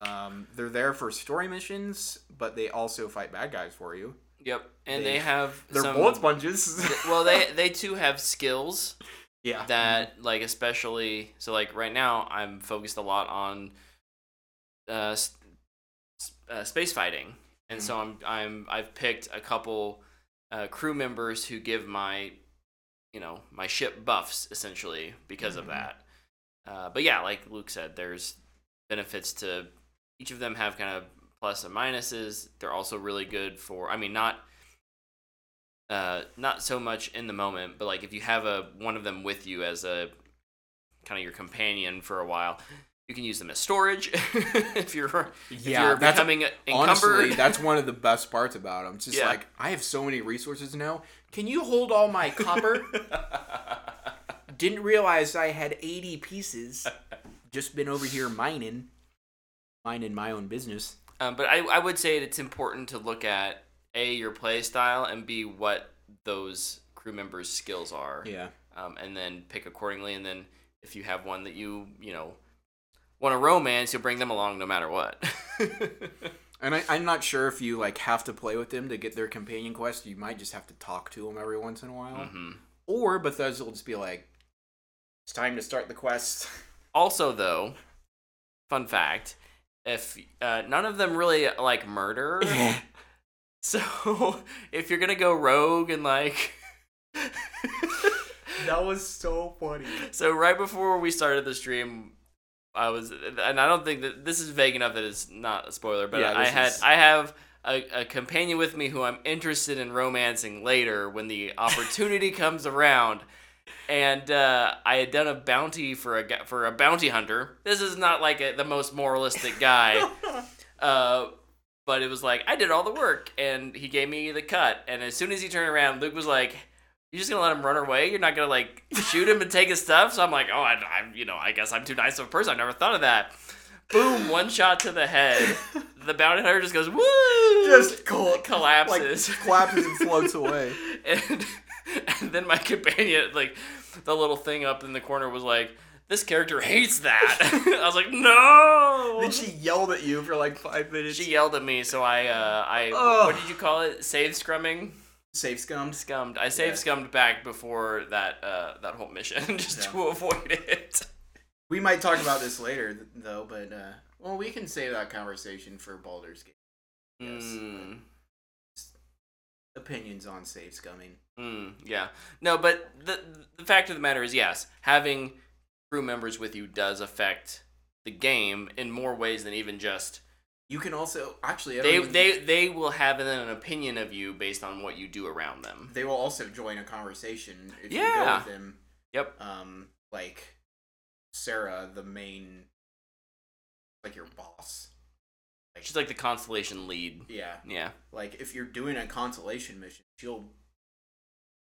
Um, they're there for story missions, but they also fight bad guys for you. Yep, and They- they, have They're some, bullet sponges. well, they they too have skills yeah. that like especially so like right now I'm focused a lot on uh, uh space fighting, and so I'm I'm I've picked a couple uh, crew members who give my you know my ship buffs essentially because of Mhm. that. Uh, but yeah, like Luke said, there's benefits to each of them have kind of plus and minuses. They're also really good for I mean not uh not so much in the moment, but like if you have a one of them with you as a kind of your companion for a while, you can use them as storage if you're if Yeah, you're that's- becoming encumbered. Honestly, that's one of the best parts about them. It's just Yeah. like I have so many resources now. Can you hold all my copper? Didn't realize I had 80 pieces. Just been over here mining, minding my own business. Um, but I, I would say it's important to look at a your play style and b what those crew members' skills are, Yeah. um, and then pick accordingly. And then if you have one that you you know want a romance, you'll bring them along no matter what. And I, I'm not sure if you like have to play with them to get their companion quest. You might just have to talk to them every once in a while, hmm or Bethesda will just be like, "It's time to start the quest." Also, though, fun fact: if uh, none of them really like murder, so if you're gonna go rogue and like. that was so funny. So right before we started the stream, I was, and I don't think that this is vague enough that it's not a spoiler, but Yeah, I had, is- I have a, a companion with me who I'm interested in romancing later when the opportunity comes around. And uh, I had done a bounty for a for a bounty hunter. This is not like a, the most moralistic guy, uh, but it was like I did all the work, and he gave me the cut. And as soon as he turned around, Luke was like, "You just gonna let him run away? You're not gonna like shoot him and take his stuff?" So I'm like, "Oh, I, I you know, I guess I'm too nice of a person. I never thought of that." Boom! One shot to the head. The bounty hunter just goes woo, Just col- collapses, like, collapses and floats away. and and then my companion, like the little thing up in the corner, was like, "This character hates that." I was like, "No." Then she yelled at you for like five minutes. She yelled at me, so I, uh, I, Ugh. what did you call it? Save scrumming, save scummed. scummed. I save Yeah. scummed back before that, uh, that whole mission, just Yeah. to avoid it. We might talk about this later, though. But uh, well, we can save that conversation for Baldur's Gate. Yes. Mm, Opinions on save scumming. mm, yeah. No, but the the fact of the matter is, yes, having crew members with you does affect the game in more ways than even just You can also actually they everyone- they they will have an opinion of you based on what you do around them. they will also join a conversation if you Yeah. go with them. Yep. Um, like Sarah, the main, like your boss. Like She's like the constellation lead. yeah, Yeah. like if you're doing a constellation mission, she'll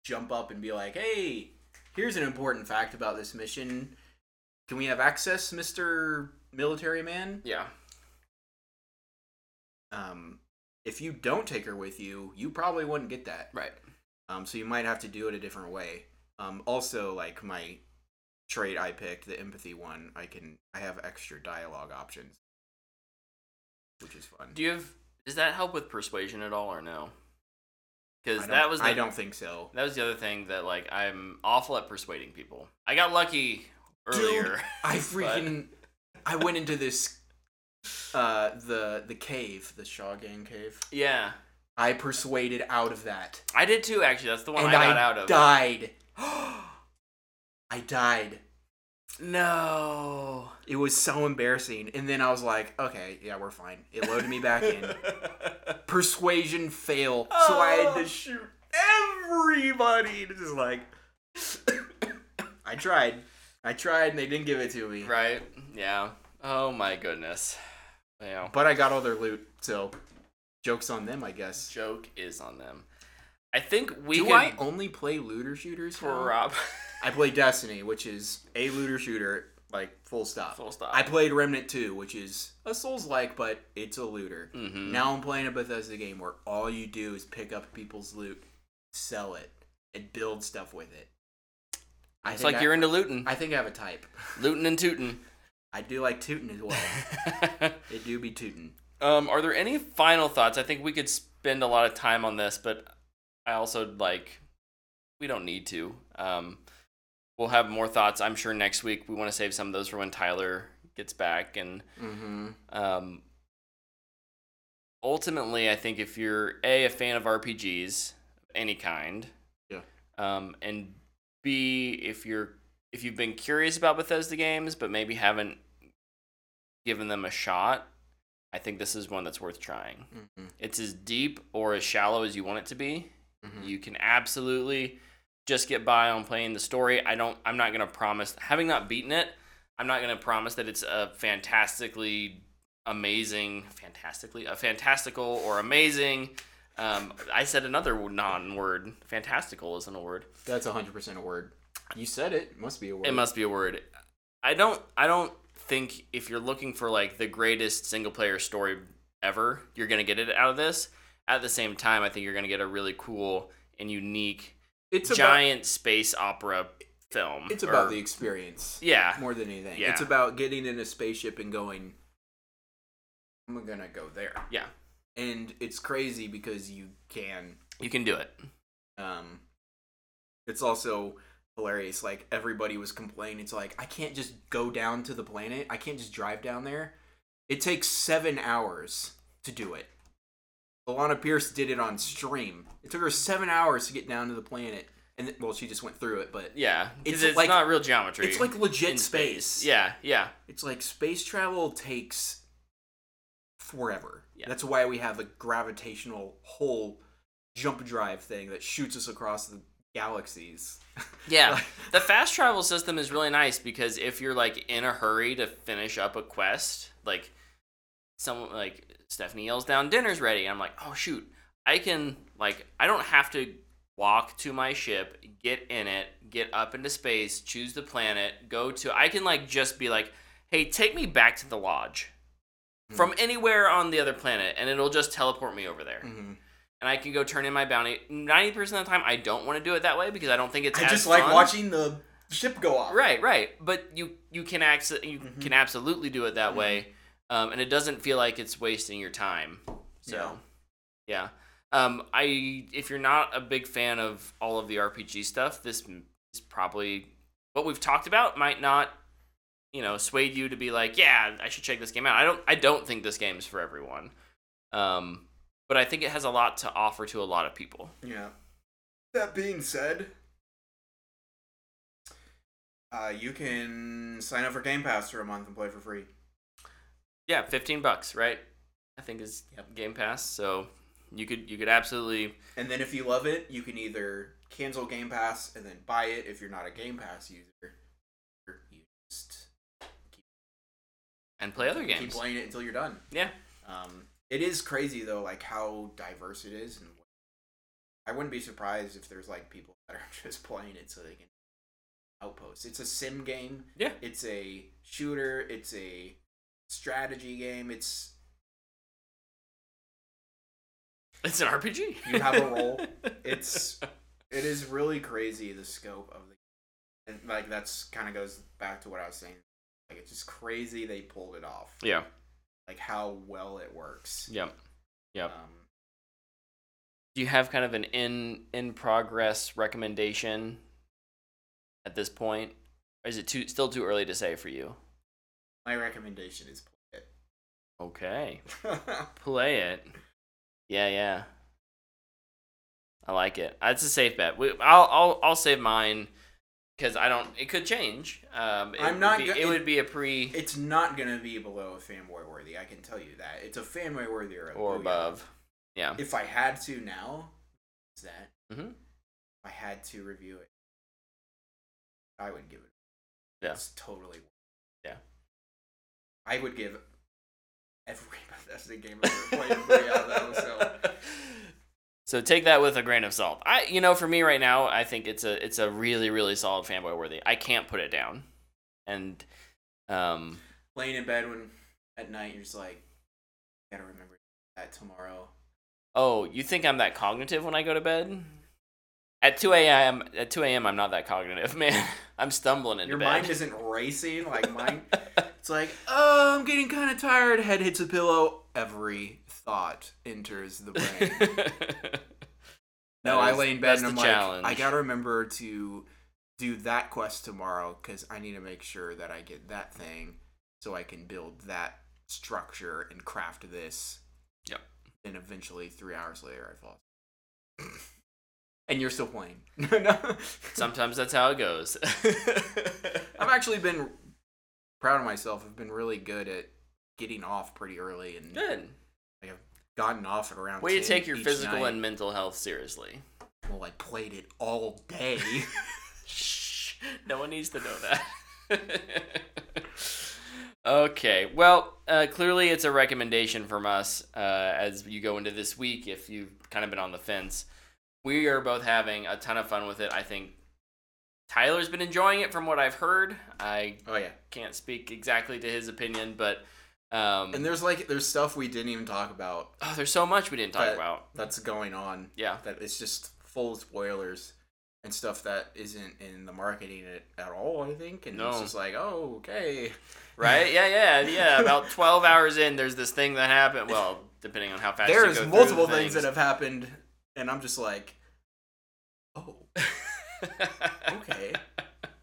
jump up and be like, "Hey, here's an important fact about this mission. Can we have access, Mister Military Man?" Yeah. Um, if you don't take her with you, you probably wouldn't get that. Right. Um, so you might have to do it a different way. Um, also, like my trait I picked, the empathy one, I can I have extra dialogue options, which is fun. Do you have? Does that help with persuasion at all, or no? Because that was the, I don't think so. that was the other thing that like I'm awful at persuading people. I got lucky earlier. I freaking I went into this uh the the cave, the Shaw Gang cave. yeah, I persuaded out of that. I did too. Actually, that's the one and I got out of. died. I died. no. It was so embarrassing. And then I was like, okay, yeah, we're fine. It loaded me back in. Persuasion fail. So I had Oh. to shoot everybody. It's just like I tried. I tried and they didn't give it to me. right. Yeah. Oh my goodness. Yeah. But I got all their loot, so joke's on them, I guess. Joke is on them. I think we Do I only play looter shooters? now? prop. I play Destiny, which is a looter shooter, like full stop. Full stop. I played Remnant 2, which is a Souls like, but it's a looter. Mhm. Now I'm playing a Bethesda game where all you do is pick up people's loot, sell it, and build stuff with it. I It's think like I- you're into looting, I think I have a type. looting and tooting. I do like tootin' as well. it do be tootin'. um, are there any final thoughts? I think we could spend a lot of time on this, but I also like we don't need to. Um, we'll have more thoughts. I'm sure next week. We want to save some of those for when Tyler gets back and. Mm-hmm. Um, ultimately, I think if you're a a fan of RPGs of any kind, Yeah. um, and b if you're if you've been curious about Bethesda games but maybe haven't given them a shot, I think this is one that's worth trying. Mm-hmm. It's as deep or as shallow as you want it to be. Mm-hmm. You can absolutely just get by on playing the story. I don't I'm not going to promise having not beaten it, I'm not going to promise that it's a fantastically amazing, fantastically a fantastical or amazing um, I said another non-word. Fantastical isn't a word. That's hundred percent a word. You said it. it. Must be a word. It must be a word. I don't. I don't think if you're looking for like the greatest single player story ever, you're gonna get it out of this. At the same time, I think you're gonna get a really cool and unique It's about. giant space opera film. It's about the experience yeah, more than anything. Yeah. It's about getting in a spaceship and going. I'm gonna go there. yeah. And it's crazy because you can. You can do it. Um, it's also hilarious. Like everybody was complaining. It's like I can't just go down to the planet. I can't just drive down there. It takes seven hours to do it. Alanah Pearce did it on stream. It took her seven hours to get down to the planet, and well, she just went through it. But Yeah, It's it's, like- not real geometry. it's like legit in space. Yeah, yeah, It's like space travel takes forever. Yeah. That's why we have a gravitational hole jump drive thing that shoots us across the galaxies. yeah. Like- the fast travel system is really nice because if you're like in a hurry to finish up a quest, like someone like Stephanie yells down, "Dinner's ready." I'm like, "Oh shoot, I can like I don't have to walk to my ship, get in it, get up into space, choose the planet, go to. I can like just be like, "Hey, take me back to the lodge." From anywhere on the other planet, and it'll just teleport me over there, hmm and I can go turn in my bounty. Ninety percent of the time, I don't want to do it that way because I don't think it's. I just like watching the ship go off. Right, right. But you you can access you Mhm. can absolutely do it that Mhm. way, um, and it doesn't feel like it's wasting your time. So, yeah. Um, I if you're not a big fan of all of the RPG stuff, this is probably what we've talked about might not, you know, sway you to be like, yeah, I should check this game out. I don't I don't think this game is for everyone, um, but I think it has a lot to offer to a lot of people. Yeah. That being said, uh, you can sign up for Game Pass for a month and play for free. Yeah, fifteen bucks, right? I think is Game Pass. So you could you could absolutely And then if you love it, you can either cancel Game Pass and then buy it if you're not a Game Pass user. Or you just and play other games. keep playing it until you're done. Yeah. Um, it is crazy though, like how diverse it is, and I wouldn't be surprised if there's like people that are just playing it so they can outpost. It's a sim game. Yeah. It's a shooter. It's a strategy game. It's It's an RPG. You have a role. It's it is really crazy the scope of the and like that's kind of goes back to what I was saying. Like it's just crazy they pulled it off. yeah. Like how well it works. Yep. Yep. Um, Do you have kind of an in in progress recommendation at this point? Or is it too still too early to say for you? my recommendation is play it. Okay. Play it. Yeah, yeah. I like it. That's a safe bet. We, I'll I'll I'll save mine because I don't. It could change. Um, it I'm would not Be, go- it would be a pre it's not gonna be below a fanboy worthy. I can tell you that. It's a fanboy worthy or, or above. Yeah. If I had to now, is that Mhm. if I had to review it, I would give it. Yeah. It's totally. Yeah. I would give every Bethesda game I've ever played a booyah though. So So take that with a grain of salt. I, you know, for me right now, I think it's a it's a really really solid fanboy worthy. I can't put it down, and um, laying in bed when at night you're just like, gotta remember that tomorrow. oh, you think I'm that cognitive when I go to bed? At 2 a.m. At 2 a.m. I'm not that cognitive, man. I'm stumbling into Your bed. mind isn't racing like mine. it's like, oh, I'm getting kind of tired. Head hits the pillow. Every thought enters the brain. no, That I is- lay in bed and I'm like, challenge. I gotta remember to do that quest tomorrow because I need to make sure that I get that thing so I can build that structure and craft this. Yep. And eventually, three hours later, I fall. and you're still playing. no. Sometimes that's how it goes. I've actually been proud of myself. I've been really good at getting off pretty early and Good. Gotten off at around. Way to take your physical night. and mental health seriously. well, I played it all day. Shh. No one needs to know that. okay. Well, uh, clearly it's a recommendation from us uh, as you go into this week if you've kind of been on the fence. We are both having a ton of fun with it. I think Tyler's been enjoying it from what I've heard. I oh yeah, can't speak exactly to his opinion, but um, and there's like there's stuff we didn't even talk about oh, there's so much we didn't talk But- about. that's going on. Yeah. that it's just full of spoilers and stuff that isn't in the marketing at, at all. I think, and it's No. just like, oh, okay. Right? Yeah, yeah, yeah. About 12 hours in, there's this thing that happened. Well, depending on how fast There's multiple the things that have happened, and I'm just like, oh, okay,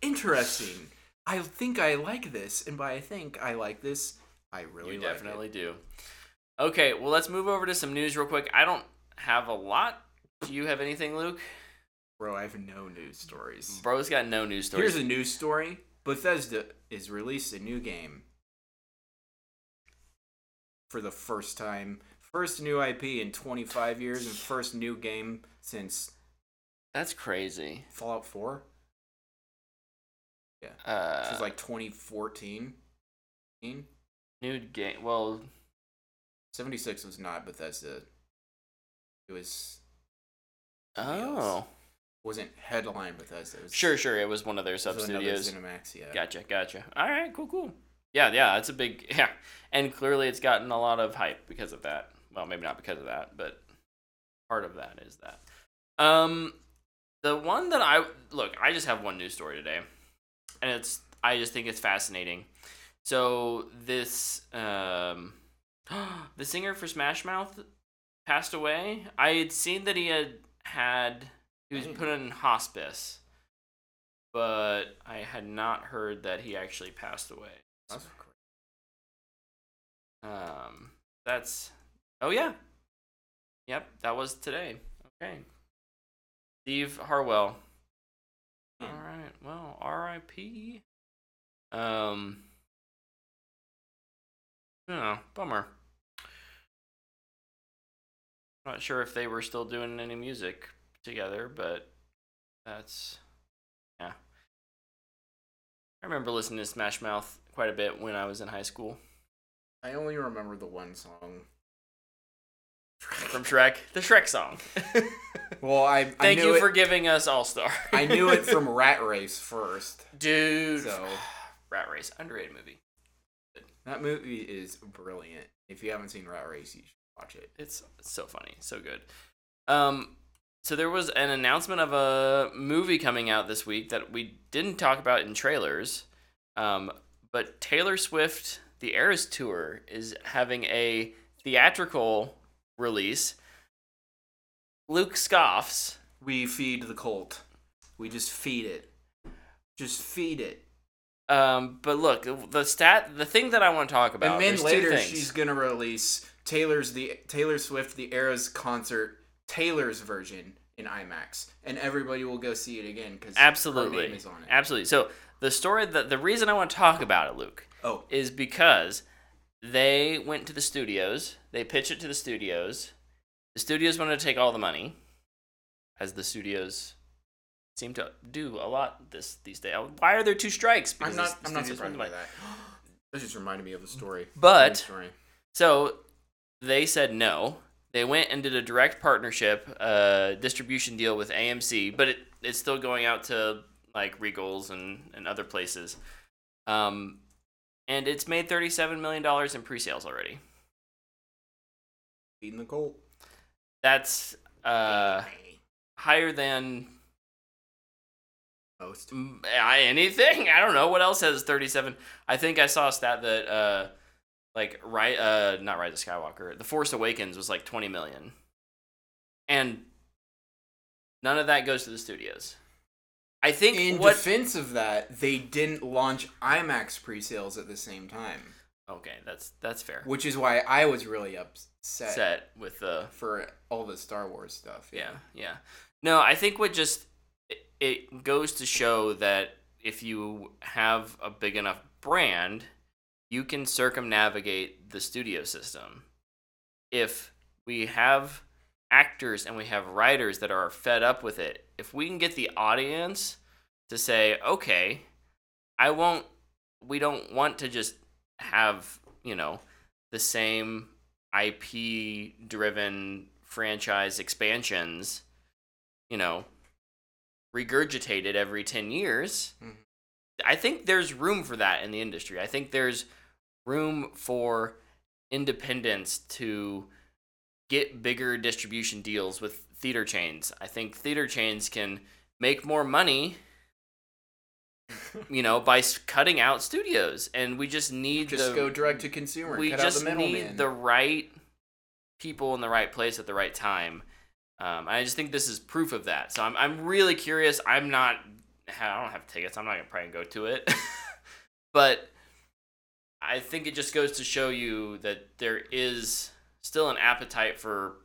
interesting. I think I like this, and by I think I like this, I really you like definitely do. Okay, well, let's move over to some news real quick. I don't have a lot. Do you have anything, Luke? Bro, I have no news stories. Bro's got no news stories. Here's a news story: Bethesda is released a new game for the first time. First new IP in 25 years, and first new game since That's crazy. Fallout 4. Yeah. Uh, This is like 2014. New game. Well, 76 was not Bethesda. It was else. oh, wasn't headline Bethesda. It was, sure, sure. It was one of their sub studios. ZeniMax, yeah. Gotcha, gotcha. All right, cool, cool. Yeah, yeah, it's a big yeah, and clearly it's gotten a lot of hype because of that. Well, maybe not because of that, but part of that is that. Um, the one that I look, I just have one news story today, and it's I just think it's fascinating. So this um, the singer for Smash Mouth passed away. I had seen that he had had he was put in hospice but I had not heard that he actually passed away. That's crazy. Um, that's oh yeah, yep, that was today. Okay, Steve Harwell. Hmm. All right, well, R.I.P. Um, no, bummer. Not sure if they were still doing any music together, but that's yeah. I remember listening to Smash Mouth quite a bit when I was in high school. I only remember the one song. From Shrek, the Shrek song. Well, I, I Thank you it, for giving us All Star. I knew it from Rat Race first. dude. So Rat Race, underrated movie. That movie is brilliant. If you haven't seen Rat Race, you should watch it. It's so funny, so good. Um, so there was an announcement of a movie coming out this week that we didn't talk about in trailers. Um, but Taylor Swift, the Eras Tour, is having a theatrical release. Luke scoffs. We feed the cult. We just feed it. Just feed it. Um, but look, the- the stat, the thing that I want to talk about. and then later she's gonna release Taylor's the Taylor Swift the Eras concert Taylor's version in IMAX, and everybody will go see it again because absolutely, her name is on it. absolutely. So the story that the reason I want to talk about it, Luke, Oh, is because they went to the studios. They pitched it to the studios. The studios wanted to take all the money, as the studios seem to do a lot this these days. Why are there two strikes? I'm not. the I'm not surprised by that. This just reminded me of the story. But- story. So they said no. They went and did a direct partnership, uh, distribution deal with AMC, but it, it's still going out to like Regals and, and other places. Um, and it's made $37 million in pre sales already. feeding the cult. That's uh, higher than Most. I, anything. I don't know what else has 37. I think I saw a stat that uh like right uh not Rise of Skywalker, The Force Awakens was like 20 million. And none of that goes to the studios. I think In what defense of that, they didn't launch IMAX pre-sales at the same time, Okay, that's that's fair. which is why I was really upset Set with the for all the Star Wars stuff. yeah, yeah. No, I think what just it, goes to show that if you have a big enough brand, you can circumnavigate the studio system. If we have actors and we have writers that are fed up with it, if we can get the audience to say, "Okay, I won't we don't want to just have, you know, the same IP driven franchise expansions, you know, regurgitated every 10 years. Mhm. I think there's room for that in the industry. I think there's room for independence to get bigger distribution deals with theater chains. I think theater chains can make more money, you know, by cutting out studios and we just need Just the go direct to consumer. we cut just out the need middleman. the right people in the right place at the right time. Um, I just think this is proof of that. So I'm I'm really curious. I'm not. I don't have tickets. I'm not gonna probably go to it, but I think it just goes to show you that there is still an appetite for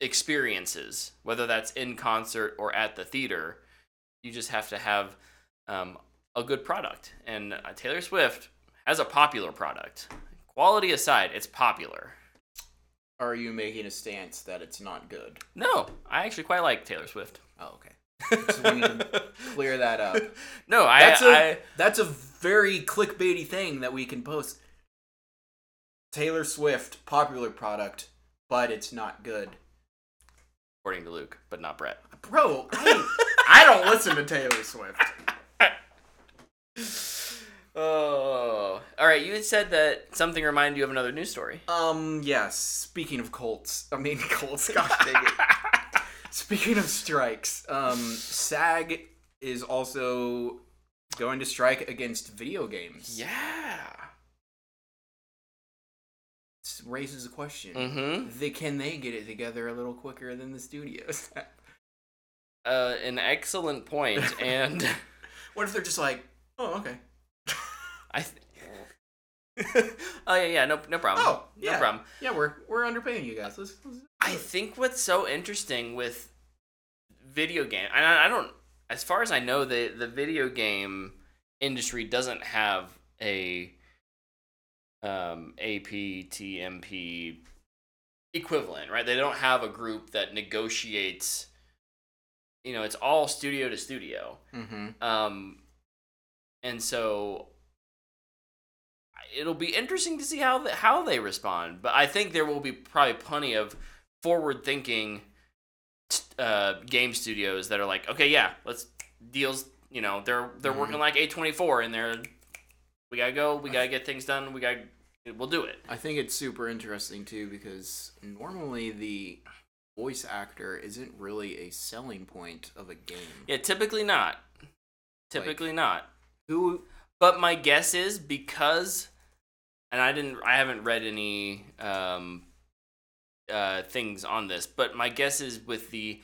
experiences, whether that's in concert or at the theater. You just have to have um, a good product, and uh, Taylor Swift has a popular product. Quality aside, it's popular. Are you making a stance that it's not good? No, I actually quite like Taylor Swift. Oh, okay. Just wanted to clear that up. no, I, That's a I that's a very clickbaity thing that we can post. Taylor Swift, popular product, but it's not good. according to Luke, but not Brett. Bro, I, I don't listen to Taylor Swift. Oh, all right. You had said that something reminded you of another news story. Um, yes. Speaking of Colts, I mean Colts. Gosh dang it. Speaking of strikes, um, SAG is also going to strike against video games. yeah. This raises a question. Mm-hmm. They can they get it together a little quicker than the studios? Uh, an excellent point, and what if they're just like, oh okay, I. Th- oh yeah, yeah, no, no problem. Oh, yeah. no problem. yeah, we're we're underpaying you guys. Let's, let's I think what's so interesting with video game, and I, I don't, as far as I know, the the video game industry doesn't have a um, APTMP equivalent, right? They don't have a group that negotiates. You know, it's all studio to studio. mm-hmm. Um, and so it'll be interesting to see how the, how they respond. But I think there will be probably plenty of forward thinking uh, game studios that are like, okay, yeah, let's deals. You know, they're they're Mhm. working like A twenty four, and they're we gotta go, we gotta get things done, we got to we'll do it. I think it's super interesting too because normally the voice actor isn't really a selling point of a game. Yeah, typically not. Typically not. Who But my guess is because, and I didn't, I haven't read any um, uh, things on this, but my guess is with the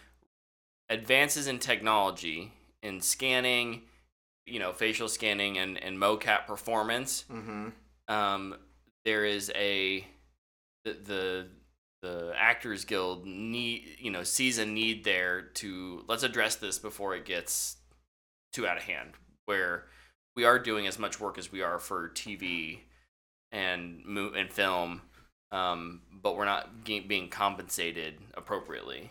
advances in technology in scanning, you know, facial scanning and, and mocap performance, mm-hmm. um, there is a the, the the actors guild need you know sees a need there to let's address this before it gets too out of hand where we are doing as much work as we are for TV and mo- and film um, but we're not ge- being compensated appropriately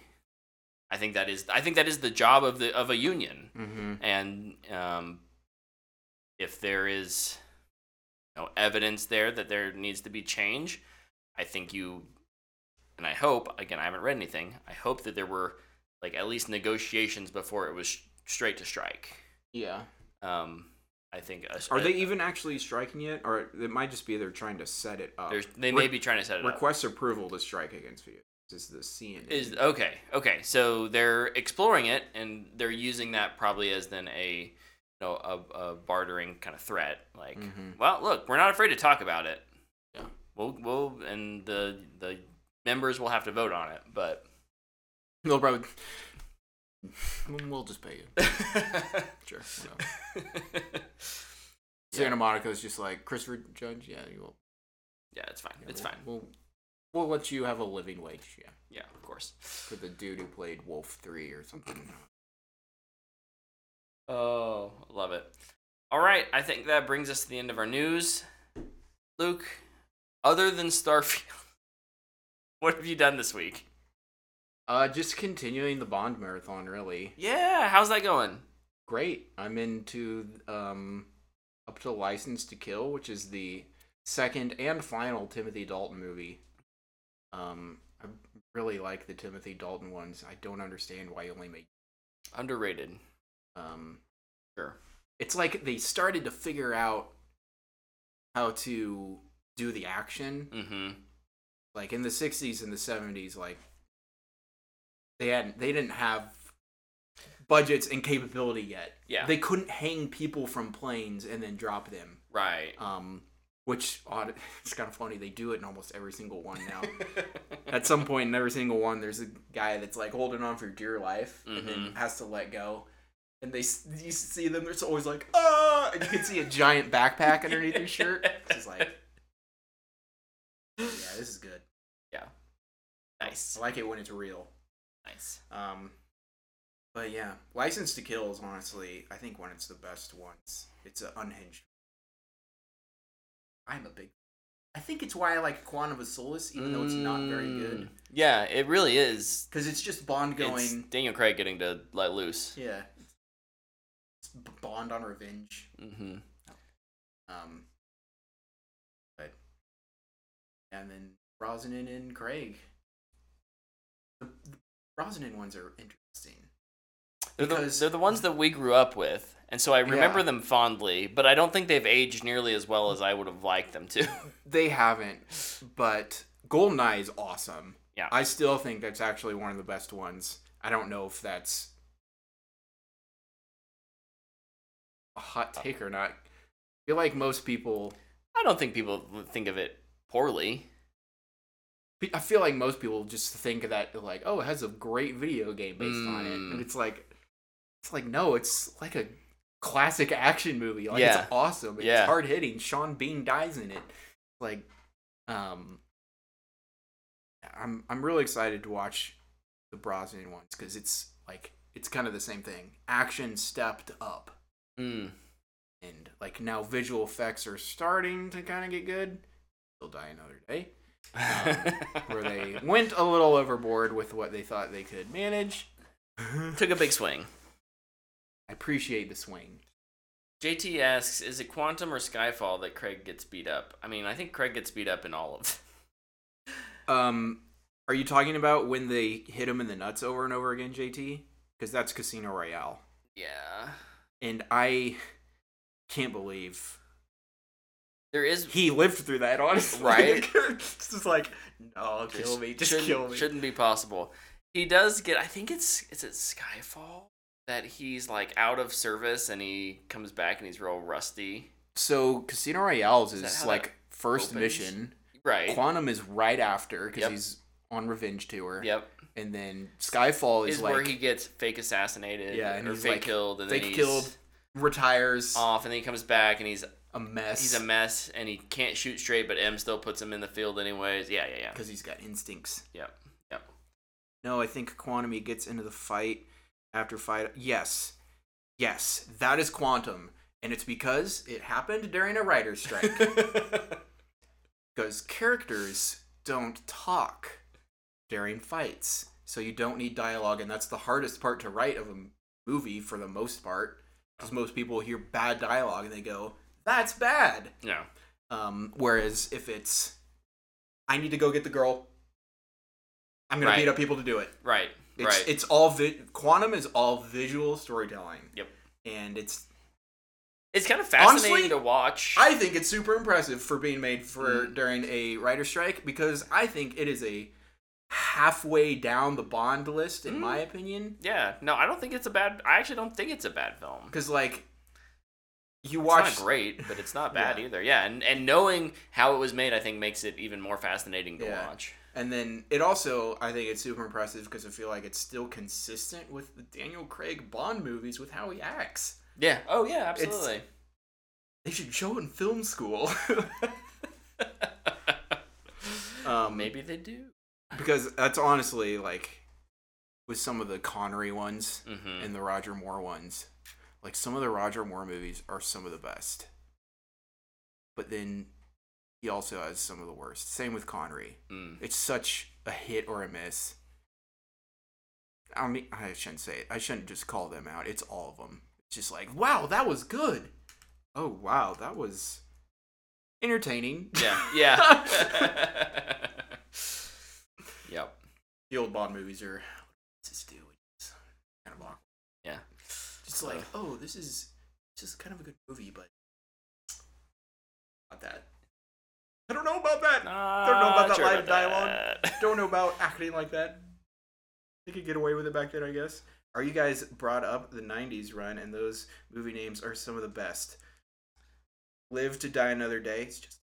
I think that is I think that is the job of the of a union Mm-hmm. and um, if there is you know, evidence there that there needs to be change, I think you, and I hope again I haven't read anything. I hope that there were like at least negotiations before it was sh- straight to strike. Yeah. Um, I think a, Are a- they even actually striking yet, or it might just be they're trying to set it up? they may Re- be trying to set it up. request approval to strike against video. is the CNN. Is okay, okay. So they're exploring it, and they're using that probably as then a, you know, a, a bartering kind of threat. Like, Mhm. well, look, we're not afraid to talk about it. Yeah. We'll, we'll, and the the members will have to vote on it, but. They'll probably. We'll just pay you. Sure. Santa Monica's just like Christopher Judge. Yeah, you will. yeah, it's fine. yeah, It's we'll, fine. We'll we'll let you have a living wage. Yeah, Yeah, of course. for the dude who played Wolf Three or something. Oh, love it. All right, I think that brings us to the end of our news. Luke, other than Starfield, what have you done this week? Uh, just continuing the Bond marathon. Really Yeah, how's that going? great. I'm into um up to License to Kill, which is the second and final Timothy Dalton movie. Um, I really like the Timothy Dalton ones. I don't understand why he only made Underrated. um Sure. it's like they started to figure out how to do the action Mm-hmm. like in the 60s and the 70s like they hadn't they didn't have budgets and capability yet Yeah. they couldn't hang people from planes and then drop them right. um which odd it's kind of funny they do it in almost every single one now at some point in every single one there's a guy that's like holding on for dear life and then Mhm. has to let go and they you see them there's always like ah and you can see a giant backpack underneath their shirt it's just like yeah this is good Yeah. nice. i like it when it's real Nice. um but yeah license to kill is honestly i think when it's the best ones it's an unhinged i'm a big i think it's why i like quantum of solace even though it's not very good Mm, Yeah, it really is. because it's just bond going It's Daniel Craig getting to let loose. Yeah. It's B- Bond on revenge. Mm-hmm. Um. But. And then Brosnan and Craig. Brosnan ones are interesting. They're the, they're the ones that we grew up with, and so I remember Yeah. them fondly. But I don't think they've aged nearly as well as I would have liked them to. They haven't, but Goldeneye is awesome. Yeah. I still think that's actually one of the best ones. I don't know if that's a hot take or not. I feel like most people I don't think people think of it poorly. I feel like most people just think of that like, oh, it has a great video game based on it, Mm. and it's like, it's like no, it's like a classic action movie. Like Yeah. it's awesome. It's Yeah. hard hitting. Sean Bean dies in it. Like, um, I'm I'm really excited to watch the Brosnan ones because it's like it's kind of the same thing. Action stepped up, Mm. and like now visual effects are starting to kind of get good. They'll die another day where they went a little overboard with what they thought they could manage. took a big swing. I appreciate the swing. JT asks, "Is it Quantum or Skyfall that Craig gets beat up?" I mean, I think Craig gets beat up in all of. them. Um, are you talking about when they hit him in the nuts over and over again, JT? Because that's Casino Royale, Yeah, and I can't believe there is he lived through that. Honestly, Right? it's just like, no, kill me, just kill me. Shouldn't be possible. He does get. I think it's is it Skyfall that he's like out of service and he comes back and he's real rusty. So Casino Royale's Is is like first opens? mission. Right. Quantum is right after because Yep. he's on revenge tour. Yep. And then Skyfall is, Is like where he gets fake assassinated. Yeah, and or he's, fake like, killed and fake then he's killed, retires off and then he comes back and he's a mess. he's a mess and he can't shoot straight, but M still puts him in the field anyways. Yeah, yeah, yeah. because he's got instincts. Yep. Yep. No, I think Quantum he gets into the fight after fight. Yes, yes, that is Quantum, and it's because it happened during a writer's strike. because characters don't talk during fights, so you don't need dialogue, and that's the hardest part to write of a movie for the most part. Because oh. most people hear bad dialogue and they go, "That's bad." yeah. Um, whereas if it's, I need to go get the girl. I'm gonna Right. beat up people to do it. Right. It's, right. It's all vi- quantum is all visual storytelling. Yep. And it's It's kind of fascinating Honestly, to watch. I think it's super impressive for being made for Mm. during a writer strike because I think it is a halfway down the Bond list, in Mm. my opinion. Yeah, no, I don't think it's a bad. I actually don't think it's a bad film. Because like, you It's watch not great, but it's not bad Yeah. either. Yeah, and and knowing how it was made, I think makes it even more fascinating to Yeah. watch. And then it also, I think it's super impressive because I feel like it's still consistent with the Daniel Craig Bond movies with how he acts. Yeah. Oh yeah, absolutely. They should show it in film school. um, Maybe they do. because that's honestly like with some of the Connery ones Mm-hmm. and the Roger Moore ones, like some of the Roger Moore movies are some of the best. But then he also has some of the worst. Same with Connery. Mm. It's such a hit or a miss. I mean, I shouldn't say it. I shouldn't just call them out. It's all of them. It's just like, wow, that was good. Oh, wow, that was entertaining. Yeah. Yeah. yep. the old Bond movies are. What's this do? It's kind of awkward. Yeah. Just like, oh, this is just kind of a good movie, but not that. I don't know about that. Don't know about that line of dialogue. don't know about acting like that. They could get away with it back then, I guess. Are you guys brought up the 90s run, and those movie names are some of the best? Live to Die Another Day. It's just.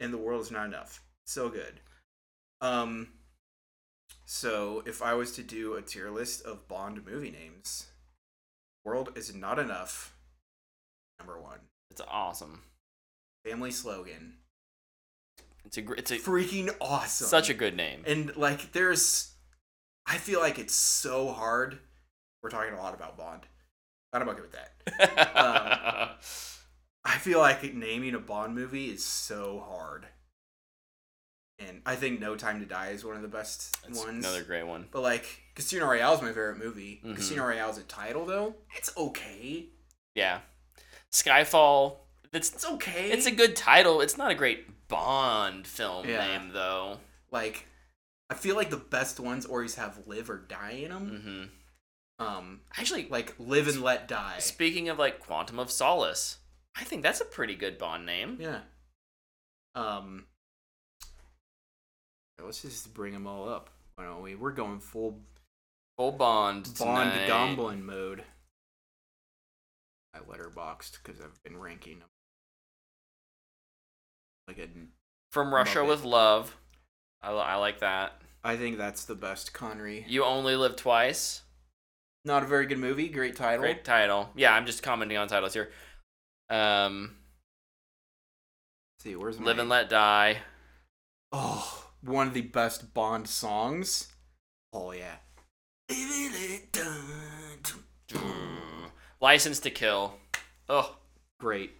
And The World is Not Enough. So good. Um. So, if I was to do a tier list of Bond movie names, World is Not Enough. Number one. It's awesome. Family slogan. It's a it's a Freaking awesome. such a good name. And like, there's, I feel like it's so hard. We're talking a lot about Bond. I'm okay with that. um, I feel like naming a Bond movie is so hard. And I think No Time to Die is one of the best It's ones. another great one. But like, Casino Royale is my favorite movie. Mhm. Casino Royale is a title though. It's okay. Yeah. Skyfall. It's It's okay. it's a good title. It's not a great Bond film Yeah. name though. like. I feel like the best ones always have live or die in them. hmm Um, Actually, like live and let die. speaking of like Quantum of Solace, I think that's a pretty good Bond name. Yeah. Um. Let's just bring them all up. Why don't we? We're going full Full Bond. Bond tonight. gambling mode. I Letterboxd because I've been ranking them. Like a, From Russia Muppet. with Love. I, I like that. I think that's the best Connery. You Only Live Twice. Not a very good movie. Great title. Great title. Yeah, I'm just commenting on titles here. Um, Let's see, where's my? Live and Let Die. Oh, one of the best Bond songs. Oh yeah. Mm. License to Kill. Oh, Great.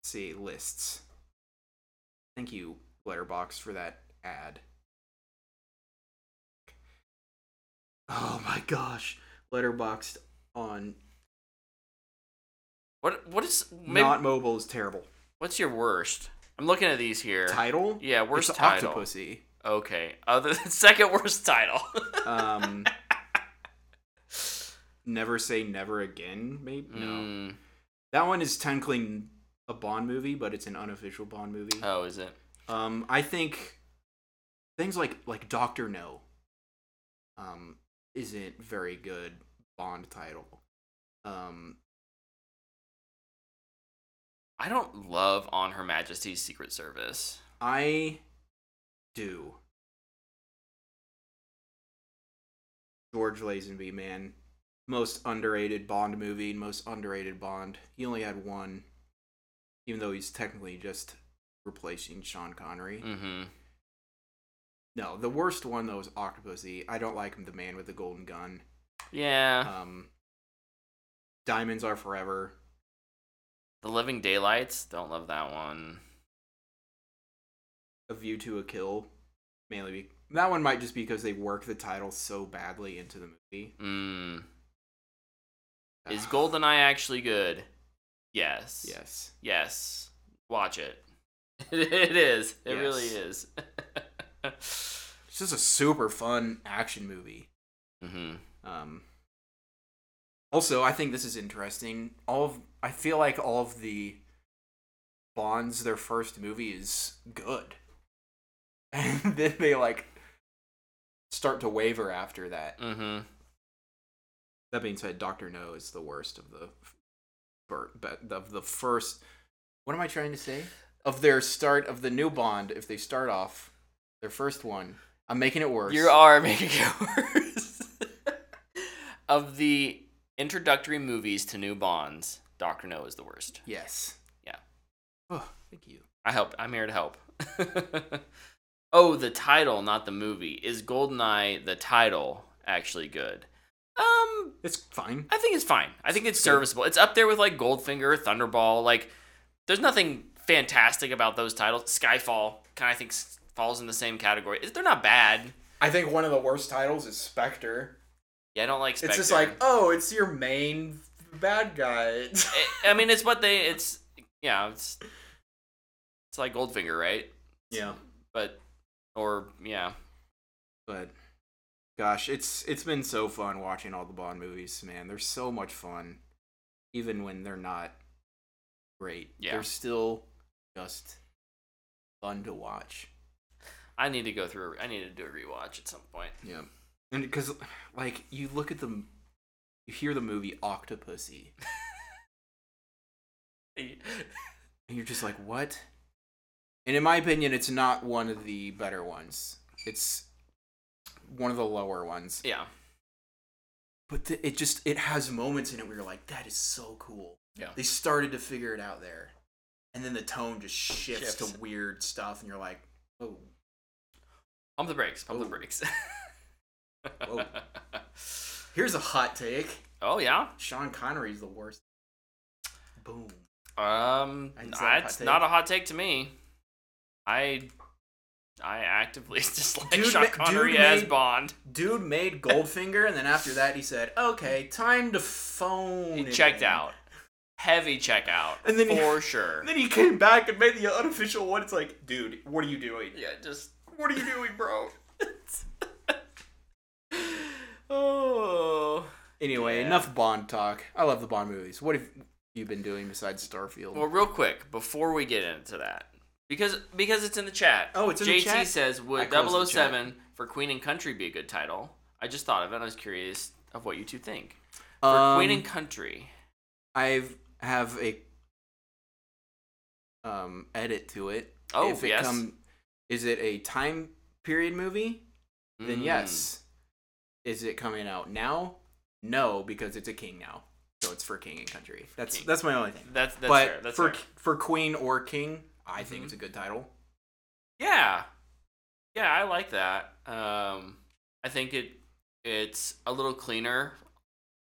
Let's see lists. Thank you, Letterboxd, for that ad. Oh my gosh, Letterboxd on what what is maybe, not mobile is terrible. what's your worst? I'm looking at these here. Title? Yeah, worst it's title. Octopussy. Okay, other second worst title. Um, never say never again. Maybe no. Mm, That one is technically a Bond movie, but it's an unofficial Bond movie. oh, is it? Um, I think things like like Doctor No, um, isn't very good Bond title. Um, I don't love On Her Majesty's Secret Service. I do. George Lazenby, man, most underrated Bond movie, most underrated Bond. He only had one, even though he's technically just replacing Sean Connery. Mm-hmm. No, the worst one though is Octopussy. I don't like him, the man with the golden gun. Yeah. Um, Diamonds Are Forever. the Living Daylights. Don't love that one. A View to a Kill. Mainly, be- that one might just be because they work the title so badly into the movie. Mm. Is Ah, GoldenEye actually good? Yes. Yes. Yes. Watch it. it is. It really is. It's just a super fun action movie. hmm Um, also, I think this is interesting. All of I feel like all of the Bonds, their first movie is good, and then they like start to waver after that. Mm-hmm. That being said, Doctor No is the worst of the but of the first. What am I trying to say? Of their start of the new Bond, if they start off their first one, I'm making it worse. You are making it worse. of the introductory movies to new Bonds, Doctor No is the worst. Yes. Yeah. Oh, thank you. I help. I'm here to help. Oh, the title, not the movie. Is Goldeneye the title actually good? Um, It's fine. I think it's fine. I think it's serviceable. It's up there with like Goldfinger, Thunderball. Like, there's nothing fantastic about those titles. Skyfall kind of think falls in the same category. They're not bad. I think one of the worst titles is Spectre. Yeah, I don't like. Spectre. It's just like, oh, it's your main bad guy. I I mean, it's what they. It's yeah. It's it's like Goldfinger, right? Yeah. But or yeah. But gosh, it's it's been so fun watching all the Bond movies, man. They're so much fun. Even when they're not great. Yeah. They're still just fun to watch. I need to go through. I need to do a rewatch at some point. Yeah. And because like you look at the you hear the movie Octopussy and you're just like, "What?" And in my opinion, it's not one of the better ones. It's one of the lower ones. yeah. but the, it just it has moments in it where you're like that is so cool Yeah. they started to figure it out there and then the tone just shifts, Shifts. to weird stuff and you're like oh Pump the brakes. Pump the brakes. Whoa. here's a hot take oh yeah. sean connery's the worst boom Um, it's not a hot take to me. I I actively dislike Dude Sean Connery dude as made- Bond. dude made goldfinger and then after that he said okay time to phone He it checked in." out. Heavy checkout. And then he- for sure. And then he came back and made the unofficial one. It's like, dude, what are you doing? yeah, just What are you doing, bro? oh. anyway Yeah. enough bond talk i love the bond movies what have you been doing besides starfield Well, real quick before we get into that, because because it's in the chat. Oh, it's in the chat. JT says, I "Would closed the 007 for Queen and Country be a good title?" I just thought of it. and I was curious of what you two think for Queen Um, and Country. I've have a um edit to it. Oh, if it yes. is it a time period movie? Then Mm. yes. Is it coming out now? No, because it's a king now, so it's for king and country. That's King. that's my only thing. That's that's but fair. That's for fair. for queen or king, I think Mhm. it's a good title. Yeah, yeah, I like that. Um, I think it it's a little cleaner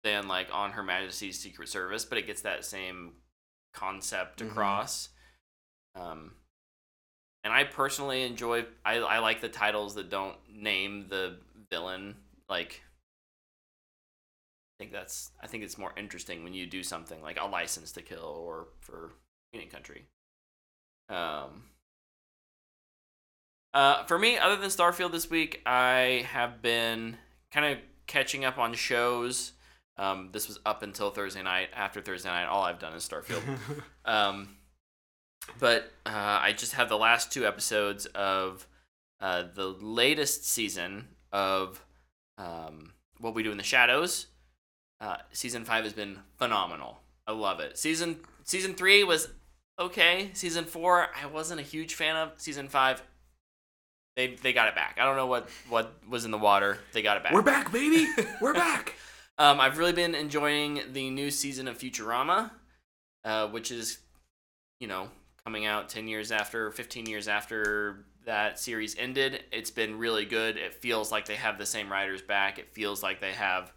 than like on Her Majesty's Secret Service, but it gets that same concept Mhm. across. Um, and I personally enjoy. I I like the titles that don't name the villain. Like, I think that's. I think it's more interesting when you do something like a License to Kill or for and Country. Um. Uh, for me, other than Starfield this week, I have been kind of catching up on shows. Um, this was up until Thursday night. After Thursday night, all I've done is Starfield. Um, but uh, I just have the last two episodes of uh, the latest season of um, What We Do in the Shadows. Uh, season five has been phenomenal. I love it. Season season three was okay. Season four, I wasn't a huge fan of. Season five, they they got it back. I don't know what what was in the water. They got it back. We're back, baby. We're back. Um, I've really been enjoying the new season of Futurama, uh, which is, you know, coming out 10 years after, 15 years after that series ended. It's been really good. It feels like they have the same writers back. It feels like they have,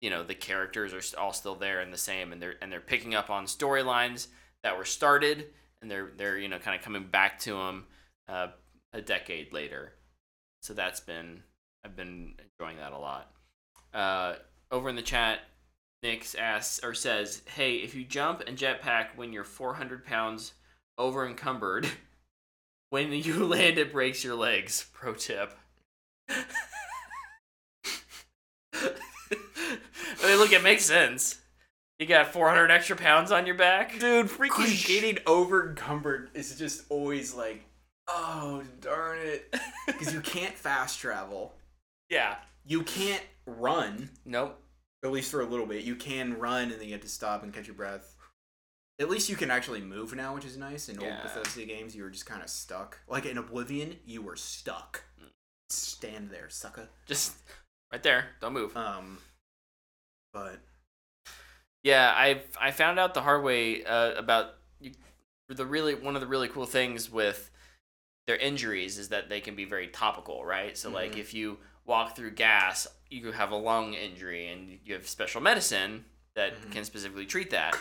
you know, the characters are all still there and the same, and they're and they're picking up on storylines that were started, and they're they're you know kind of coming back to them uh, a decade later. So that's been I've been enjoying that a lot. Uh, over in the chat, Nick asks or says, "Hey, if you jump and jetpack when you're 400 pounds over encumbered, when you land, it breaks your legs." Pro tip. I mean, look, it makes sense. You got 400 extra pounds on your back. Dude, freaking getting over encumbered is just always like, oh, darn it. Because you can't fast travel. Yeah. You can't run, Nope. at least for a little bit. You can run and then you have to stop and catch your breath. At least you can actually move now, which is nice. In Yeah. old Bethesda games, you were just kind of stuck. Like in Oblivion, you were stuck. Stand there, sucker. Just right there. Don't move. Um, but Yeah, I I found out the hard way uh, about you, the really one of the really cool things with their injuries is that they can be very topical, right? So like Mhm. if you walk through gas, you have a lung injury and you have special medicine that Mhm. can specifically treat that.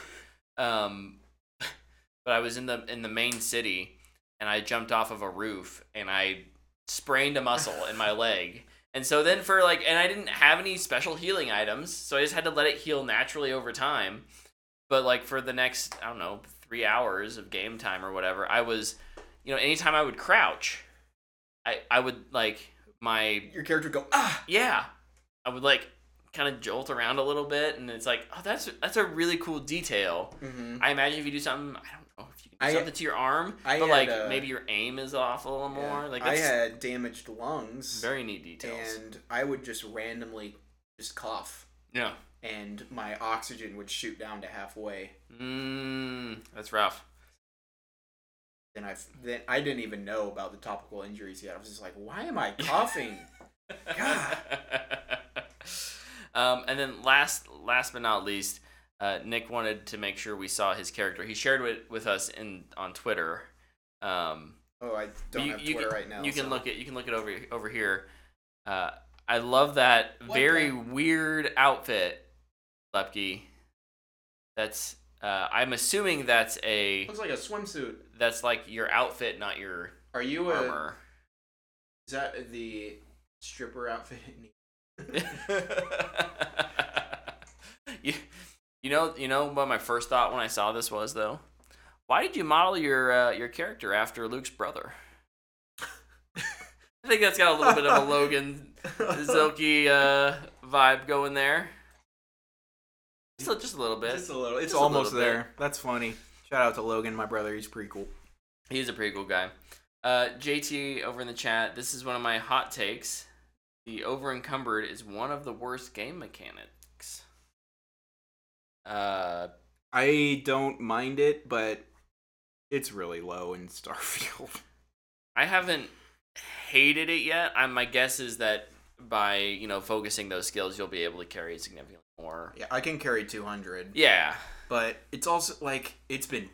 Um, but I was in the in the main city and I jumped off of a roof and I sprained a muscle in my leg. And so then for like and I didn't have any special healing items, so I just had to let it heal naturally over time. But like for the next, I don't know, 3 hours of game time or whatever, I was you know, anytime I would crouch, I I would like my your character would go ah. yeah, I would like kind of jolt around a little bit and it's like, "Oh, that's that's a really cool detail." Mm-hmm. I imagine if you do something, I don't know if you I- something to your arm, I but had, like uh, maybe your aim is off a little more. Like I had damaged lungs, very neat details. and I would just randomly just cough, yeah. and my oxygen would shoot down to halfway. Mm, that's rough. Then I then I didn't even know about the topical injuries yet. I was just like, why am I coughing? God. um, and then last, last but not least, uh, Nick wanted to make sure we saw his character. He shared it with us in on Twitter. Um, oh, I don't you, have Twitter can, right now. You can look at you can look it over over here. Uh, I love that What very the- weird outfit, Lepke. That's uh, I'm assuming that's a Looks like a swimsuit. that's like your outfit, not your Are you a? armor. Is that the stripper outfit? you, you know you know what my first thought when I saw this was though. Why did you model your uh, your character after Luke's brother? I think that's got a little bit of a Logan Zilke uh, vibe going there. Just a, just a little bit. Just a little. It's Just a little almost bit. there. That's funny. Shout out to Logan, my brother. He's pretty cool. He's a pretty cool guy. Uh, JT over in the chat. This is one of my hot takes. The over encumbered is one of the worst game mechanics. Uh, I don't mind it, but it's really low in Starfield. I haven't hated it yet. I, my guess is that by you know focusing those skills, you'll be able to carry significantly more. Yeah, I can carry 200, Yeah. but it's also like it's been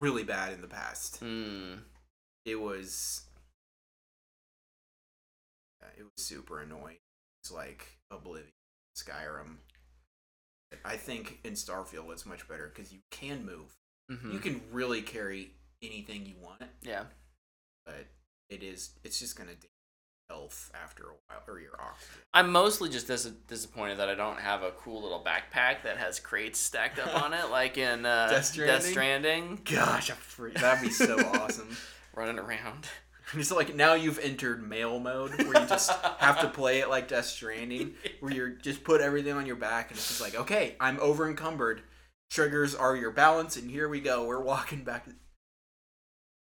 really bad in the past. Hmm. It was it was super annoying. It's like Oblivion, Skyrim. I think in Starfield it's much better because you can move. hmm You can really carry anything you want, Yeah. but it is it's just gonna damage health after a while or your oxygen. I'm mostly just dis- disappointed that I don't have a cool little backpack that has crates stacked up on it, like in uh, Death Stranding? Stranding, Gosh, that'd be so awesome. running around. It's like now you've entered mail mode where you just have to play it like Death Stranding, where you're just put everything on your back and it's just like, okay, I'm over encumbered. Triggers are your balance, and here we go. We're walking back.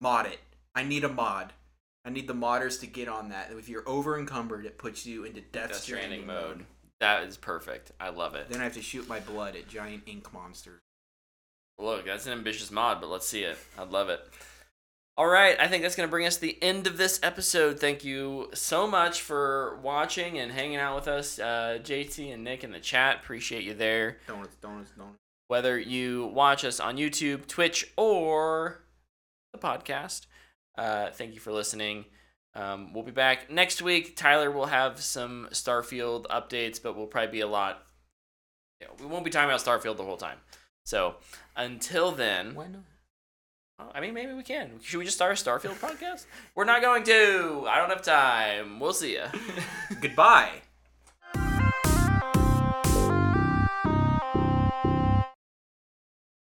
Mod it. I need a mod. I need the modders to get on that. If you're over encumbered, it puts you into Death, Death Stranding, Stranding mode. mode. That is perfect. I love it. Then I have to shoot my blood at giant ink monsters. Look, that's an ambitious mod, but let's see it. I'd love it. All right, I think that's going to bring us to the end of this episode. Thank you so much for watching and hanging out with us, uh, JT and Nick in the chat. Appreciate you there. Donuts, donuts, donuts. Whether you watch us on YouTube, Twitch, or the podcast, uh, thank you for listening. Um, we'll be back next week. Tyler will have some Starfield updates, but we'll probably be a lot. You know, we won't be talking about Starfield the whole time. So until then, Why not? I mean, maybe we can. Should we just start a Starfield podcast? We're not going to. I don't have time. We'll see ya. Goodbye.